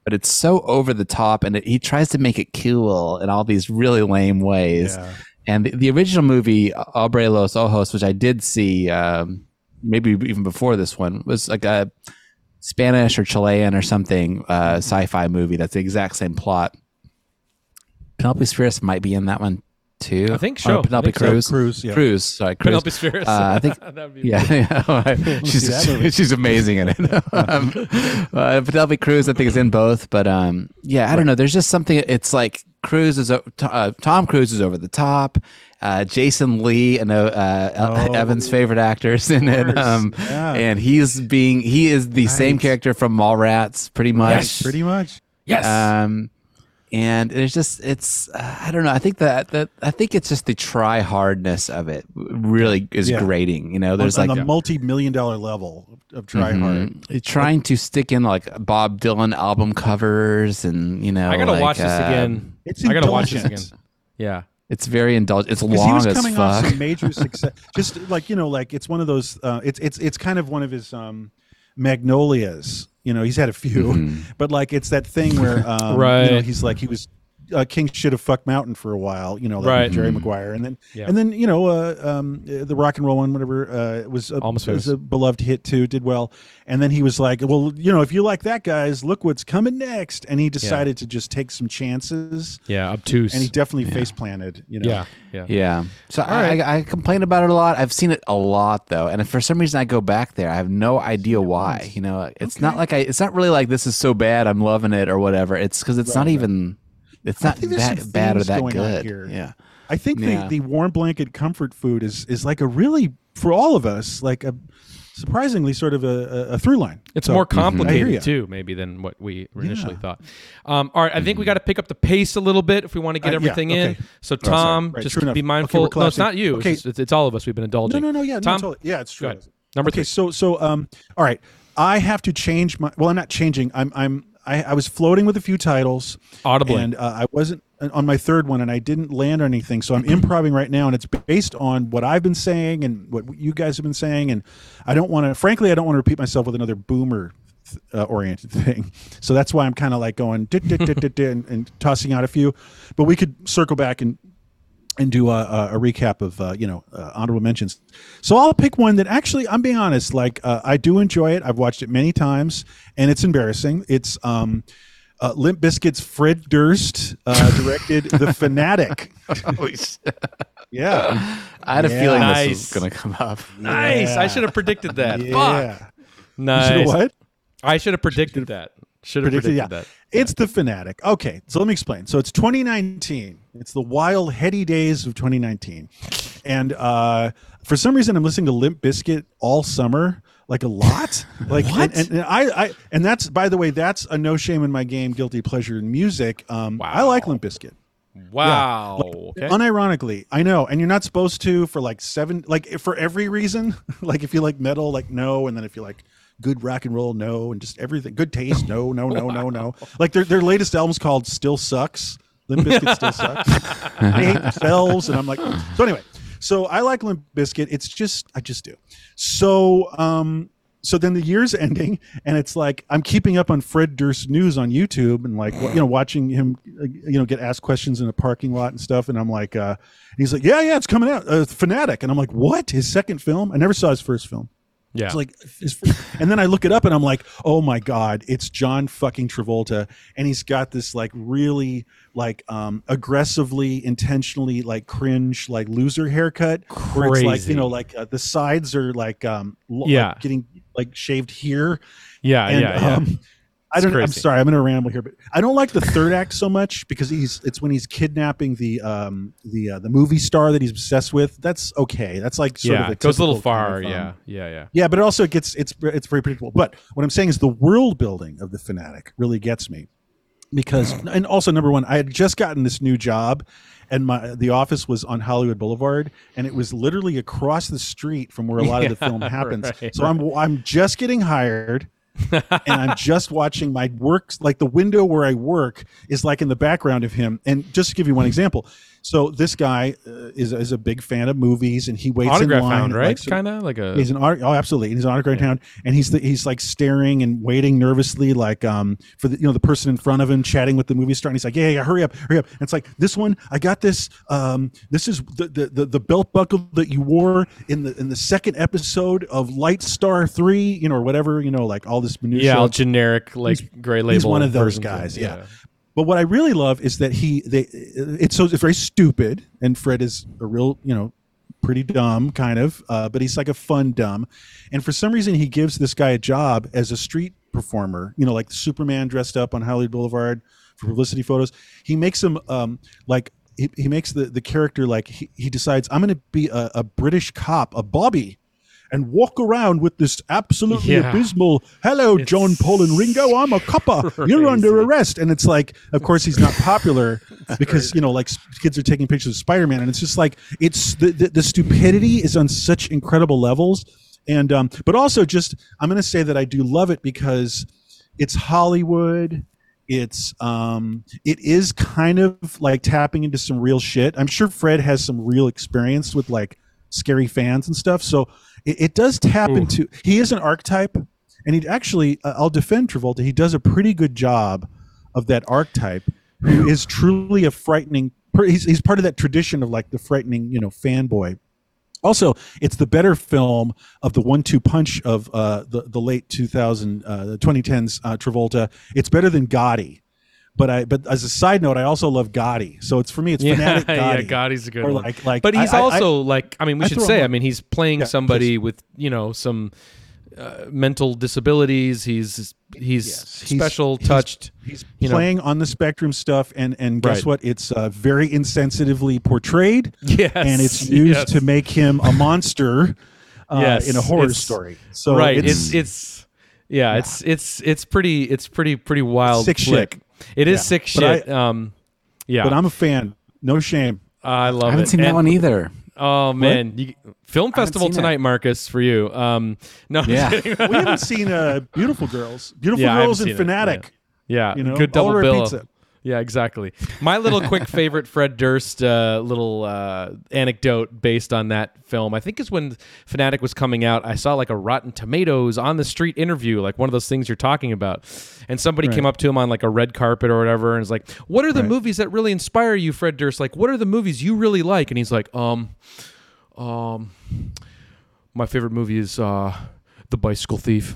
but it's so over the top, and it, he tries to make it cool in all these really lame ways. Yeah. And the, the original movie, Abre los Ojos, which I did see, um, maybe even before this one, was like a Spanish or Chilean or something uh, sci-fi movie. That's the exact same plot. Penelope Spheeris might be in that one too. I think Or so. I Penelope think so. Cruz. Cruz, yeah. Cruz. Sorry, Cruz. Penelope Spheeris. Uh, I think. Be Yeah, yeah. she's she's amazing in it. um, uh, Penelope Cruz, I think, is in both. But um, yeah, I don't know. There's just something. It's like Cruz is uh, Tom Cruise is over the top. Uh, Jason Lee, I know uh, Oh. Evan's favorite actors in it, course. um, Yeah. and he's being he is the same character from Mallrats, pretty much. Yes. pretty much yes. Um, and it's just it's uh, I don't know. I think that that I think it's just the try hardness of it really is Yeah. grating. You know, there's on, like on the multi-million dollar level of try hard Mhm. trying to stick in like Bob Dylan album covers and you know I gotta like, watch this uh, again. It's I gotta watch this again. indulgent. Yeah. It's very indulgent. It's because he long was as coming off fuck. some major success just like you know like it's one of those uh, it's it's it's kind of one of his um magnolias you know he's had a few Mm-hmm. but like it's that thing where um, you know, Right. he's like he was uh, King should have fucked Mountain for a while, you know, like Right. Jerry Maguire, and then Yeah. and then you know uh, um, uh, the rock and roll one, whatever, uh, was a, Almost was a beloved hit too, did well, and then he was like, well, you know, if you like that, guys, look what's coming next, and he decided to just take some chances, Yeah. Obtuse. and he definitely face planted, you know, yeah. Yeah. Yeah. So I, I, I complain about it a lot. I've seen it a lot though, and if for some reason I go back there, I have no idea why. You know, it's not like I. It's not really like this is so bad. I'm loving it or whatever. It's because it's not even. It's not that bad or that going good. here. Yeah. I think Yeah. the, the warm blanket comfort food is is like a really for all of us like a surprisingly sort of a, a, a through line. It's So, more I hear complicated too, maybe than what we initially Yeah. thought. Um, all right, I think we got to pick up the pace a little bit if we want to get Uh, yeah, everything in. So sorry. Tom, Right, just be enough. Okay, mindful. no, it's not you. Okay. It's, just- it's, it's all of us. We've been indulging. no, no. Yeah, Tom, no, totally. Yeah, it's true. Number okay, three. so so um, all right. I have to change my. Well, I'm not changing. I'm I'm. I, I was floating with a few titles, Audibly. and uh, I wasn't on my third one, and I didn't land on anything. So I'm improvising right now, and it's based on what I've been saying and what you guys have been saying, and I don't want to. Frankly, I don't want to repeat myself with another boomer. Uh, oriented thing, so that's why I'm kind of like going dit, dit, dit, dit, dit, and, and tossing out a few, but we could circle back and and do a, a, a recap of uh, you know uh, honorable mentions. So I'll pick one that actually I'm being honest, like uh, I do enjoy it. I've watched it many times, and it's embarrassing. It's um, uh, Limp Bizkit's Fred Durst uh, directed The Fanatic. Yeah, I had a Yeah. feeling this was going to come up. nice. I should have predicted that. Fuck. yeah. You Nice. should what? I should have predicted that. Should have predicted, yeah. that. It's the fanatic. Okay, so let me explain. So it's 2019. It's the wild, heady days of 2019, and uh, for some reason, I'm listening to Limp Bizkit all summer. like a lot. Like and, and, and I, I and that's by the way, that's a no shame in my game, guilty pleasure in music. Um, I like Limp Bizkit. Wow. okay. Unironically, I know, and you're not supposed to for like seven, like for every reason. like if you like metal, like no, and then if you like good rock and roll, no, and just everything, good taste, no, no, no, no, no. Like their their latest album's called Still Sucks. Limp Bizkit still sucks. they hate themselves, and I'm like, so anyway. So I like Limp Bizkit. It's just I just do. So um so then the year's ending and it's like i'm keeping up on fred durst news on youtube and like you know watching him uh, you know get asked questions in a parking lot and stuff and i'm like uh and he's like yeah yeah it's coming out uh, fanatic and i'm like what his second film i never saw his first film yeah. it's like fir- and then i look it up and i'm like oh my god it's john fucking travolta and he's got this like really like um aggressively intentionally like cringe like loser haircut where it's like Crazy. you know like uh, the sides are like um lo- like, Yeah. getting like shaved here yeah, and yeah, yeah. um I don't. I'm sorry. I'm going to ramble here, but I don't like the third act so much because he's. It's when he's kidnapping the um the uh, the movie star that he's obsessed with. That's okay. That's like sort yeah, of goes a little far. kind of, um, yeah, yeah, yeah. yeah, but it also gets it's it's very predictable. But what I'm saying is the world building of the fanatic really gets me because and also number one, I had just gotten this new job and my the office was on Hollywood Boulevard and it was literally across the street from where a lot of the film happens. right, so I'm I'm just getting hired and I'm just watching my work like the window where I work is like in the background of him. And just to give you one example, so this guy uh, is is a big fan of movies and he waits Autograph in line hound, right? kind of like a. He's an art. Oh, absolutely. He's an autograph hound, and he's the, he's like staring and waiting nervously, like um for the you know the person in front of him chatting with the movie star, and he's like, yeah, yeah, hurry up, hurry up. And it's like this one, I got this. Um, this is the, the the the belt buckle that you wore in the in the second episode of Light Star Three, you know, or whatever, you know, like all this minutia. yeah, all generic like gray label. he's one of those guys, yeah. But what I really love is that he they it's so it's very stupid, and Fred is a real you know pretty dumb kind of, uh, but he's like a fun dumb, and for some reason he gives this guy a job as a street performer, you know, like Superman dressed up on Hollywood Boulevard for publicity photos. He makes him um, like he, he makes the the character like he, he decides I'm going to be a, a British cop, a Bobby. And walk around with this absolutely Yeah. abysmal, hello, John Paul and Ringo, I'm a copper. You're under arrest. And it's like, of course, he's not popular because, you know, like kids are taking pictures of Spider Man. And it's just like, it's the, the, the stupidity is on such incredible levels. And, um, but also just, I'm going to say that I do love it because it's Hollywood. It's um it is kind of like tapping into some real shit. I'm sure Fred has some real experience with like scary fans and stuff. So it, it does tap into he is an archetype and he actually uh, I'll defend Travolta. He does a pretty good job of that archetype who is truly a frightening he's, he's part of that tradition of like the frightening, you know, fanboy. Also, it's the better film of the one-two punch of uh, the the late 2000 uh, 2010s uh, Travolta. It's better than Gotti, but I but as a side note, I also love Gotti. So it's for me, it's Yeah, fanatic yeah, Gotti. Gotti's a good Or one. like- like, but he's I- I- also like, I mean, we I should say, I mean, he's playing Yeah, somebody with you know some uh, mental disabilities. He's he's Yes, special he's- touched. He's know. playing on the spectrum stuff, and and guess Right. what? It's uh, very insensitively portrayed, Yes, and it's used yes. to make him a monster uh, Yes, in a horror it's- story. So right. it's, It's it's yeah, It's it's it's pretty it's pretty pretty wild. Sick flick. shit. It is Yeah. sick But I- shit. um, yeah, but I'm a fan. No shame. I love it. I haven't it. seen that one either. Oh man, you, film festival seen that. tonight, Marcus, for you. Um, no, I'm Yeah. We haven't seen uh, Beautiful Girls. Beautiful Yeah, Girls and seen it, Fanatic. Yeah, You know, good double order bill. pizza. Yeah, exactly. My little quick favorite Fred Durst uh, little uh, anecdote based on that film, I think, is when Fanatic was coming out. I saw like a Rotten Tomatoes on the street interview, like one of those things you're talking about, and somebody came up to him on like a red carpet or whatever, and was like, "What are the movies that really inspire you, Fred Durst? Like, what are the movies you really like?" And he's like, "Um, um, my favorite movie is uh, The Bicycle Thief."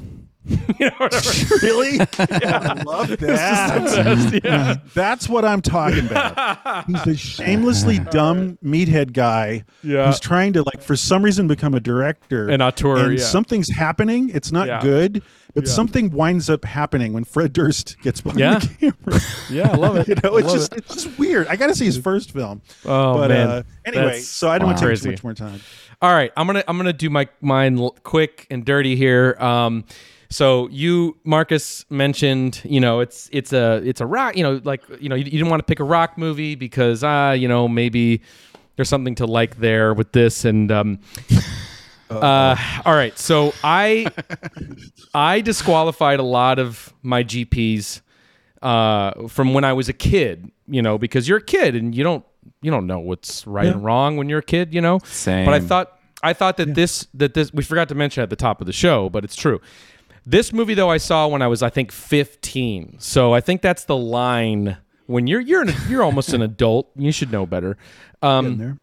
you know, whatever. really? I love that. yeah. That's what I'm talking about. He's a shamelessly dumb meathead guy Yeah. who's trying to like for some reason become a director. An auteur, And yeah. something's happening. It's not Yeah. good, but Yeah. something winds up happening when Fred Durst gets behind Yeah. the camera. Yeah, I love it. you know, it's just it. it's just weird. I got to see his first film. Oh, but man. uh, anyway, That's- so I don't want to take too much more time. All right, I'm gonna I'm gonna do my mine quick and dirty here. Um, so you Marcus mentioned, you know, it's it's a it's a rock, you know, like you know, you, you didn't want to pick a rock movie because ah, you know, maybe there's something to like there with this and um. Uh, all right, so I I disqualified a lot of my GPs uh, from when I was a kid, you know, because you're a kid and you don't you don't know what's right and wrong when you're a kid, you know. Same. But I thought I thought that this that this we forgot to mention at the top of the show, but it's true. This movie though I saw when I was I think 15. So I think that's the line when you're you're an, you're almost an adult. You should know better. Um,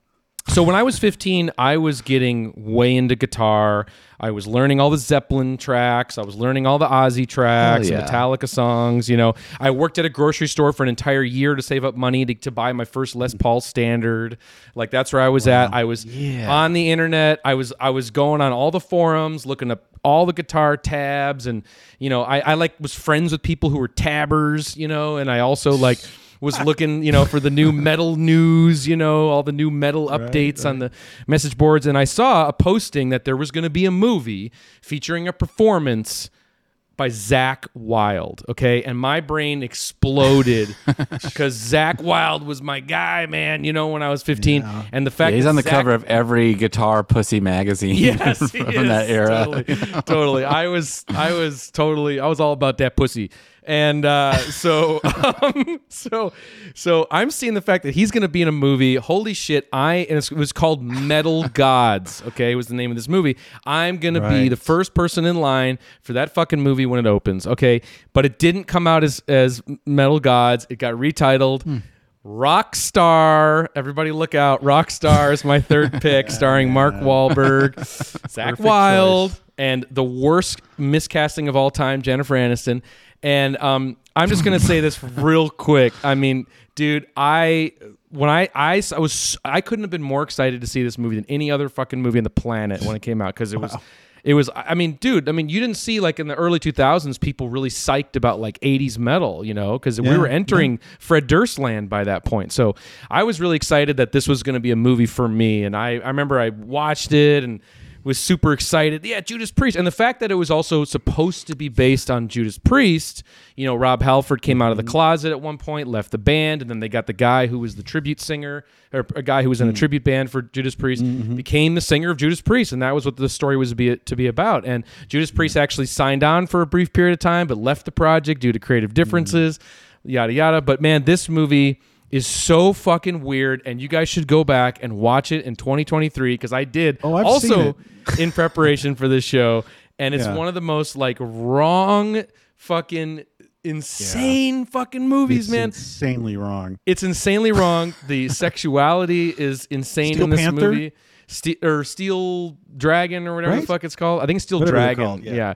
so when I was 15, I was getting way into guitar. I was learning all the Zeppelin tracks. I was learning all the Ozzy tracks, Hell and yeah. Metallica songs. You know, I worked at a grocery store for an entire year to save up money to, to buy my first Les Paul Standard. Like that's where I was at. I was on the internet. I was I was going on all the forums, looking up all the guitar tabs, and you know, I, I like was friends with people who were tabbers. You know, and I also like was looking, you know, for the new metal news, you know, all the new metal updates on the message boards. And I saw a posting that there was going to be a movie featuring a performance by Zakk Wylde. Okay. And my brain exploded because Zakk Wylde was my guy, man, you know, when I was 15. And the fact Yeah, he's that on the Zakk- cover of every guitar pussy magazine Yes, from he is. that era. Totally, totally. I was, I was totally, I was all about that pussy. And uh, so, um, so, so I'm seeing the fact that he's going to be in a movie. Holy shit! I and it was called Metal Gods. Okay, was the name of this movie. I'm going to be the first person in line for that fucking movie when it opens. Okay, but it didn't come out as as Metal Gods. It got retitled. Hmm. Rockstar. Everybody look out. Rockstar is my third pick, starring Mark Wahlberg, Zakk Perfect Wylde, choice. and the worst miscasting of all time, Jennifer Aniston. And um, I'm just gonna say this real quick. I mean, dude, I when I, I I was I couldn't have been more excited to see this movie than any other fucking movie on the planet when it came out because it was it was I mean, dude, I mean, you didn't see like in the early 2000s people really psyched about like 80s metal, you know, because we were entering Fred Durst land by that point. So I was really excited that this was going to be a movie for me, and I I remember I watched it and was super excited. Yeah, Judas Priest, and the fact that it was also supposed to be based on Judas Priest. You know, Rob Halford came out of the mm-hmm. closet at one point, left the band, and then they got the guy who was the tribute singer, or a guy who was in a mm. tribute band for Judas Priest, mm-hmm. became the singer of Judas Priest, and that was what the story was to be, to be about. And Judas Priest mm. actually signed on for a brief period of time, but left the project due to creative mm-hmm. differences, yada yada. But man, this movie is so fucking weird and you guys should go back and watch it in 2023 because I did Oh, I've also in preparation for this show and it's Yeah. one of the most like wrong fucking insane fucking movies It's man insanely wrong. it's insanely wrong the sexuality is insane Steel in this Panther? movie Ste- or Steel Dragon or whatever the fuck it's called. I think Steel Whatever Dragon. yeah. yeah.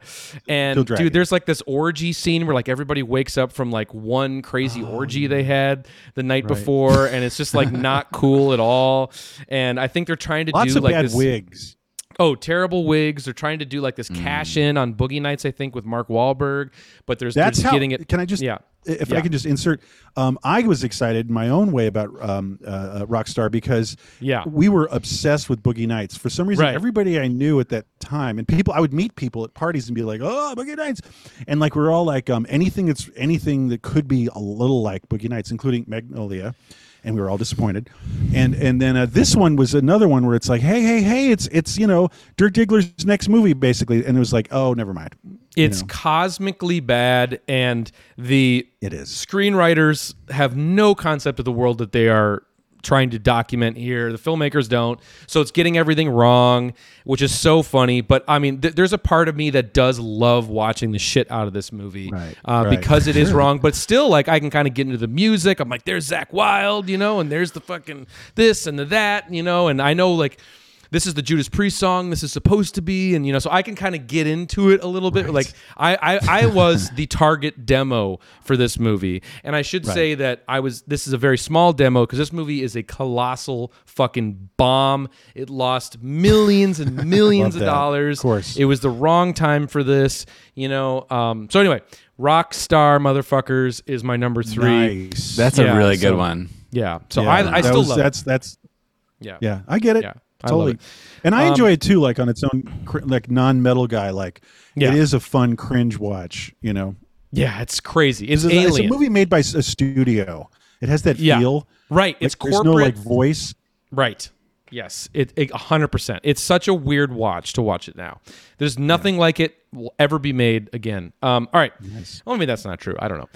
And dude, there's like this orgy scene where like everybody wakes up from like one crazy orgy they oh. had the night Oh, Right. before, and it's just like not cool at all. And I think they're trying to Lots do of like bad this. wigs. Oh, terrible wigs! They're trying to do like this cash in on Boogie Nights, I think, with Mark Wahlberg. But there's That's how. getting it. Can I just? Yeah. If Yeah. I can just insert, um, I was excited in my own way about um, uh, uh, Rockstar because Yeah. we were obsessed with Boogie Nights. For some reason, Right. everybody I knew at that time, and people, I would meet people at parties and be like, "Oh, Boogie Nights," and like we're all like, um, anything that's anything that could be a little like Boogie Nights, including Magnolia. And we were all disappointed, and and then uh, this one was another one where it's like, hey, hey, hey, it's it's you know Dirk Diggler's next movie basically, and it was like, oh, never mind. You It's know, cosmically bad, and the it is. screenwriters have no concept of the world that they are trying to document here. The filmmakers don't. So it's getting everything wrong, which is so funny. But I mean, th- there's a part of me that does love watching the shit out of this movie Right, uh, right. because it is wrong. But still, like, I can kind of get into the music. I'm like, there's Zakk Wylde, you know, and there's the fucking this and the that, you know, and I know, like, this is the Judas Priest song. This is supposed to be, and you know, so I can kind of get into it a little bit. Like I, I, I was the target demo for this movie, and I should say that I was. This is a very small demo because this movie is a colossal fucking bomb. It lost millions and millions of that. dollars. Of course. it was the wrong time for this. You know. Um. So anyway, rock star motherfuckers is my number three. Nice. That's Yeah, a really good so- one. Yeah. So Yeah, I, I still was- love it. that's that's Yeah. yeah. I get it. Yeah, I love totally. And I Um, enjoy it too, like on its own, cr- like non-metal guy. Like Yeah. it is a fun cringe watch. You know, Yeah, it's crazy. It's, it's, a- it's a movie made by a studio. It has that Yeah. feel. Right. Like, It's there's corporate. no like voice. Right. Yes. It hundred percent. It's such a weird watch to watch it now. There's nothing like it will ever be made again. Um. All right. Well, maybe that's not true. I don't know.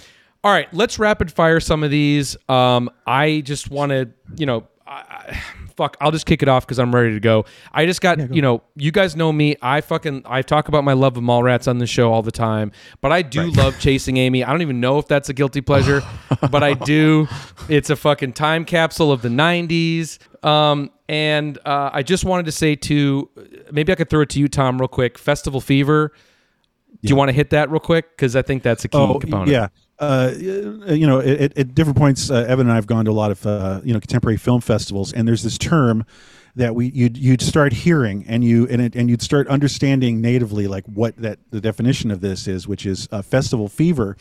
All right. Let's rapid fire some of these. Um. I just want to, you know, I, fuck. I'll just kick it off because I'm ready to go. I just got, you know, you guys know me. I fucking I talk about my love of Mallrats on the show all the time, but I do love chasing Amy. I don't even know if that's a guilty pleasure, but I do. It's a fucking time capsule of the '90s. Um, and uh, I just wanted to say to maybe I could throw it to you, Tom, real quick. Festival Fever. Do you want to hit that real quick? Because I think that's a key Oh, component. yeah. Uh, you know, at, at different points, uh, Evan and I have gone to a lot of uh, you know contemporary film festivals, and there's this term that we you'd you'd start hearing, and you and it, and you'd start understanding natively like what that the definition of this is, which is uh, festival fever,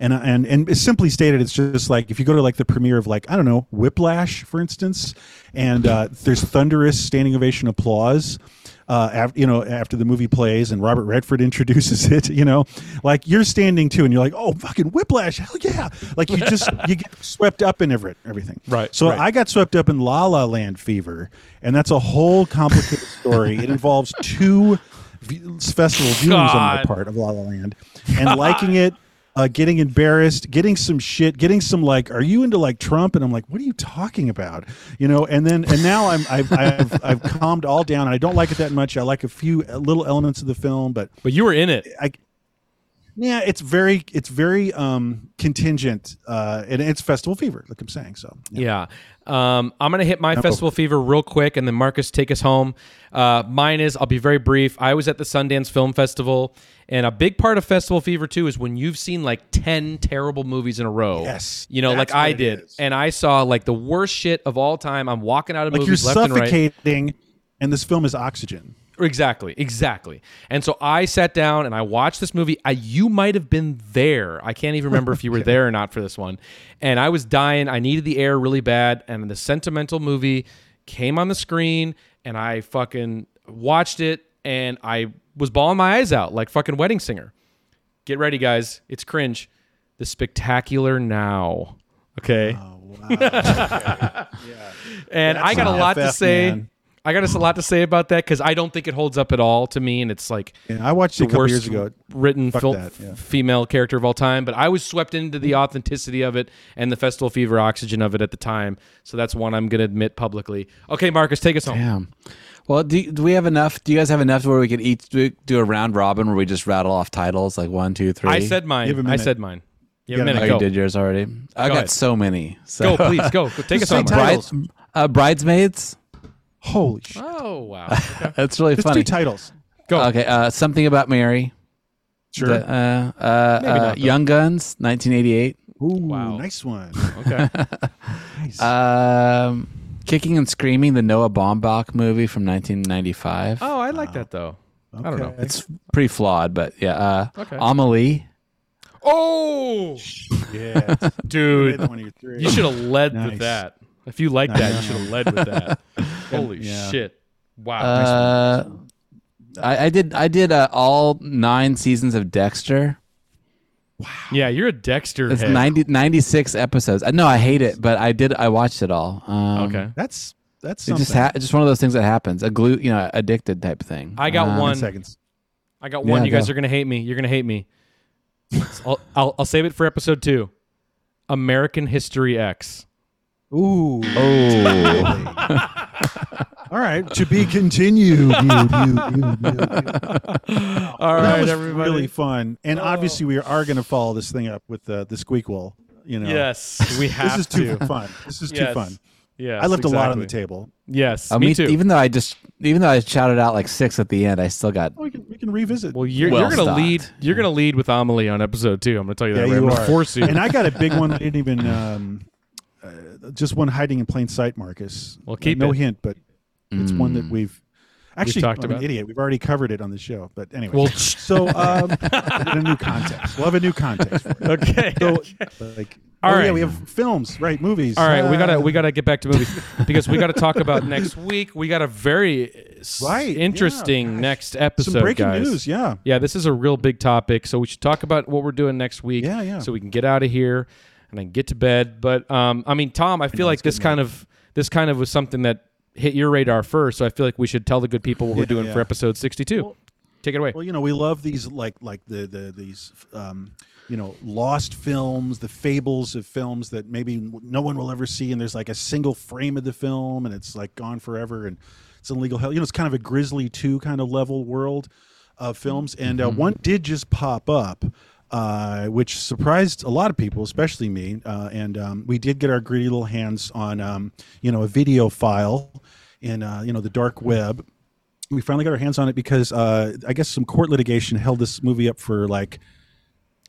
and and and simply stated, it's just like if you go to like the premiere of like I don't know Whiplash, for instance, and uh, there's thunderous standing ovation applause uh, after, you know, after the movie plays and Robert Redford introduces it, you know, like you're standing too, and you're like, oh, fucking whiplash, hell yeah! Like you just you get swept up in every, everything. Right, So right. I got swept up in La La Land fever, and that's a whole complicated story. It involves two festival viewings on my part of La La Land, and liking it. Uh, getting embarrassed, getting some shit, getting some like, are you into like Trump? And I'm like, what are you talking about? You know, and then and now I'm I've I've, I've calmed all down, and I don't like it that much. I like a few little elements of the film, but But you were in it. I yeah, it's very it's very um contingent, uh, and it's festival fever, like I'm saying. So yeah. Yeah. Um, I'm going to hit my go festival fever real quick and then Marcus take us home. Uh, mine is, I'll be very brief. I was at the Sundance Film Festival, and a big part of festival fever too is when you've seen like 10 terrible movies in a row. Yes, You know, like I did. is. And I saw like the worst shit of all time. I'm walking out of like you're movies left and right. suffocating, and this film is oxygen. Exactly, exactly. And so I sat down and I watched this movie. I you might have been there. I can't even remember if you were there or not for this one. And I was dying. I needed the air really bad. And the sentimental movie came on the screen, and I fucking watched it, and I was bawling my eyes out like fucking wedding singer. Get ready, guys. It's cringe. The spectacular now. Okay. Oh wow. Yeah. and I got a an lot to say. man. I got a lot to say about that because I don't think it holds up at all to me, and it's like Yeah, I watched it the a couple worst years ago. written fil- that, yeah. female character of all time. But I was swept into the authenticity of it and the festival fever oxygen of it at the time. So that's one I'm going to admit publicly. Okay, Marcus, take us home. Damn. Well, do, do we have enough? Do you guys have enough where we could each do, do a round robin where we just rattle off titles like one, two, three? I said mine. have a I minute. said mine. You You have a got a minute. Oh, you did yours already. I got ahead. so many. So. Go, please. Go. Go. Take us Just say home. Bride, uh, bridesmaids. Holy shit! Oh wow. Okay. That's really Let's funny. do titles. Go. Okay, uh, something about Mary. Sure. The, uh, uh, uh, not. Young Guns, 1988. Ooh, Wow. nice one. Okay. Nice. Um, Kicking and Screaming, the Noah Baumbach movie from 1995. Oh, I like that though. I don't know. It's pretty flawed, but yeah. Uh, Okay. Amelie. Oh, yeah, dude. one of your three. You should have led with that. If you like that, you should have led with that. Holy Yeah. shit! Wow. Uh, I, I did. I did uh, all nine seasons of Dexter. Wow. yeah, you're a Dexter It's head. 90, 96 episodes. I know I hate it, but I did. I watched it all. Um, okay. That's that's It just ha- just one of those things that happens. A glue, you know, addicted type thing. I got Um, one. Seconds. I got one. Yeah, you guys go. are gonna hate me. You're gonna hate me. I'll, I'll I'll save it for episode two. American History X. Ooh. Oh, All right. To be continued. You, you, you, you, you. All that was everybody. really fun, and obviously we are going to follow this thing up with uh, the squeakquel. You know. Yes, we have This is to. too fun. This is Yes. too fun. Yeah, I left a lot on the table. Yes, Oh, me too. Even though I just, even though I shouted out like six at the end, I still got. We can we can revisit. well, you're, Well you're gonna stocked. lead. You're gonna lead with Amelie on episode two. I'm gonna tell you yeah, that. right? you I'm gonna are. force you. And I got a big one. I didn't even. Um, uh, just one hiding in plain sight, Marcus. Well, keep no it. hint, but it's one that we've actually talked I'm an about. idiot. We've already covered it on the show, but anyway. Well, so um, in a new context, we'll have a new context. For it. okay. So, like, All oh, yeah, we have films, right? Movies. All right, we gotta Uh, we gotta get back to movies because we gotta talk about next week. We got a very Right, interesting gosh. next episode. some breaking guys. news. Yeah. Yeah, this is a real big topic, so we should talk about what we're doing next week. Yeah, yeah. So we can get out of here and then get to bed. But um, I mean, Tom, I feel like this kind of this kind of was something that hit your radar first. So I feel like we should tell the good people what we're doing yeah. for episode sixty-two. Take it away. Well, you know, we love these like like the the these um, you know lost films, the fables of films that maybe no one will ever see, and there's like a single frame of the film, and it's like gone forever, and it's in legal hell. You know, it's kind of a Grizzly Two kind of level world of films, and uh, one did just pop up. Uh, which surprised a lot of people, especially me. Uh, and um, we did get our greedy little hands on, um, you know, a video file in, uh, you know, the dark web we finally got our hands on it because uh, I guess some court litigation held this movie up for like,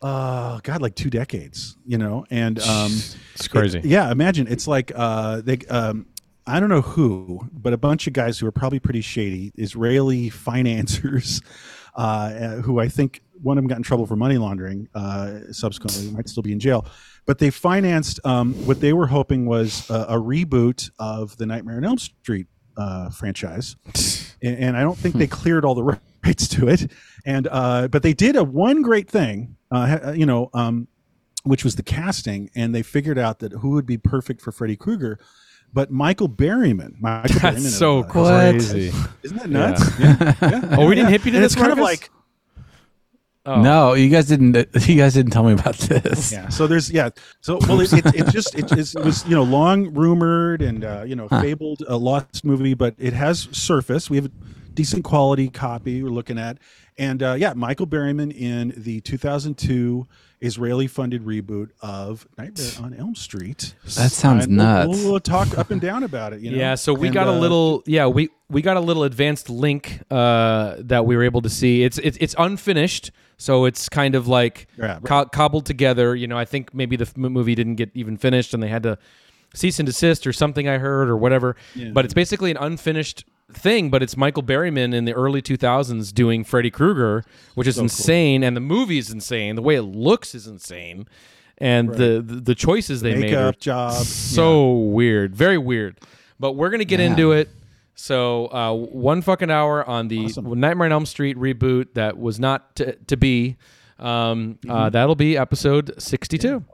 uh, God, like two decades, you know, and um, It's crazy. it- yeah, imagine it's like uh, they, um, I don't know who, but a bunch of guys who are probably pretty shady, Israeli financiers, uh, who I think one of them got in trouble for money laundering. Uh, subsequently, might still be in jail. But they financed um, what they were hoping was a, a reboot of the Nightmare on Elm Street uh, franchise, and, and I don't think they cleared all the rights to it. And uh, but they did a one great thing, uh, you know, um, which was the casting, and they figured out that who would be perfect for Freddy Krueger. But Michael Berryman, Michael Berryman That's of, so uh, crazy. isn't that nuts? Yeah. yeah. Oh, we didn't hit you to And this, it's kind of like Oh. No, you guys didn't. You guys didn't tell me about this. yeah. So there's yeah. So well, it, it, it just it, it's- it was you know long rumored and uh, you know fabled a lost movie, but it has surfaced. We have a decent quality copy we're looking at, and uh, yeah, Michael Berryman in the 2002 Israeli funded reboot of Nightmare on Elm Street. That sounds And we'll- nuts. We'll, talk up and down about it. You know? Yeah, so we And, got a uh, little yeah, we we got a little advanced link uh that we were able to see. It's it's it's unfinished, so it's kind of like Yeah, right. co- cobbled together, you know, I think maybe the f- movie didn't get even finished and they had to cease and desist or something I heard or whatever. But it's basically an unfinished thing, but it's Michael Berryman in the early 2000s doing Freddy Krueger, which is insane and the movie is insane. The way it looks is insane. And the, the the choices they made are makeup job. so weird, very weird. But we're gonna get into it. So uh, one fucking hour on the Nightmare on Elm Street reboot that was not to, to be. Um, uh, that'll be episode sixty-two. Yeah,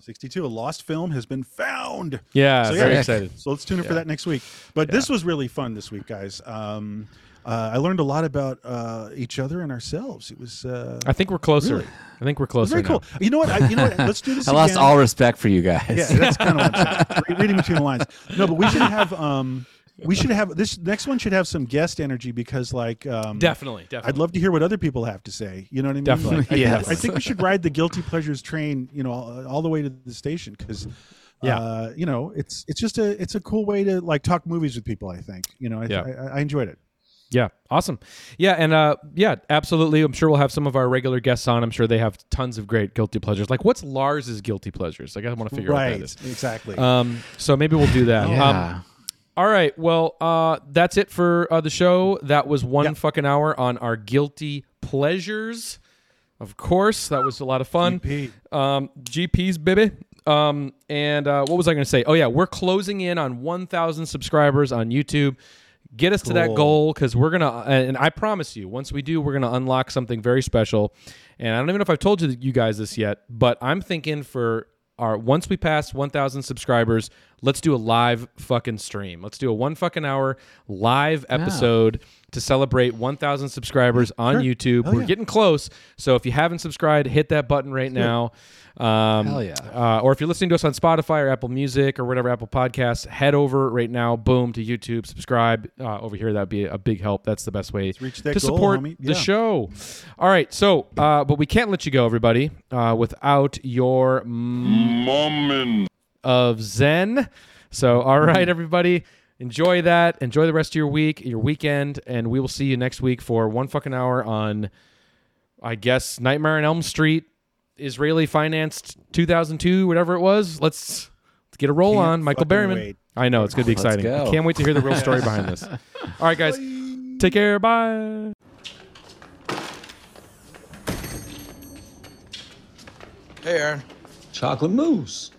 62 a lost film has been found yeah, So, very yeah, excited. So let's tune in for that next week. But this was really fun this week, guys. Um, uh, I learned a lot about uh, each other and ourselves. It was uh, I think we're closer. Really? I think we're closer. very now. cool. You know what? I, you know what? Let's do this. I lost again. all respect for you guys. Yeah, that's kind of what I'm saying. Re- reading between the lines. No, but we should have. Um, we should have this next one should have some guest energy because, like, um, Definitely, definitely. I'd love to hear what other people have to say. You know what I mean? Definitely. Like, I, Yes. I think we should ride the guilty pleasures train. You know, all, all the way to the station because. Yeah. Uh, you know, it's it's just a it's a cool way to like talk movies with people. I think you know I, Yeah. I, I enjoyed it. Yeah, awesome. Yeah, and uh, yeah, absolutely. I'm sure we'll have some of our regular guests on. I'm sure they have tons of great guilty pleasures. Like, what's Lars's guilty pleasures? Like, I want to figure out what Right, that is. exactly. Um, so maybe we'll do that. Um, Yeah. All right. Well, uh, that's it for uh, the show. That was one Yep. fucking hour on our guilty pleasures. Of course, that was a lot of fun. GP. Um, GPs, baby. Um, and uh, what was I going to say? Oh yeah, we're closing in on 1,000 subscribers on YouTube. Get us to that goal because we're gonna. And I promise you, once we do, we're gonna unlock something very special. And I don't even know if I've told you you guys this yet, but I'm thinking for our once we pass 1,000 subscribers, let's do a live fucking stream. Let's do a one fucking hour live episode to celebrate 1,000 subscribers on Sure. YouTube. Hell we're yeah. getting close, so if you haven't subscribed, hit that button right now. Um, Hell yeah. uh, or if you're listening to us on Spotify or Apple Music or whatever Apple Podcasts, head over right now, boom, to YouTube, subscribe uh, over here. That'd be a big help. That's the best way reach that to goal, support homie. the show. All right, so uh, but we can't let you go, everybody, uh, without your moment of Zen. So, all right, everybody, enjoy that. Enjoy the rest of your week, your weekend, and we will see you next week for one fucking hour on, I guess, Nightmare on Elm Street, Israeli financed 2002, whatever it was. Let's, let's get a roll Can't on. Michael fucking Berryman. wait. I know it's going to be exciting. go. I can't wait to hear the real story behind this. All right, guys, take care. Bye. Hey, Aaron. Chocolate mousse.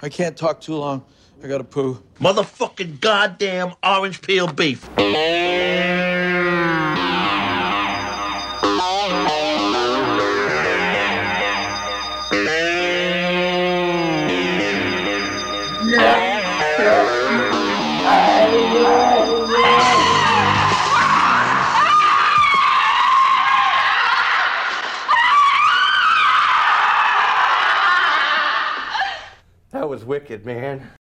I can't talk too long. I gotta poo. Motherfucking goddamn orange peel beef. That was wicked, man.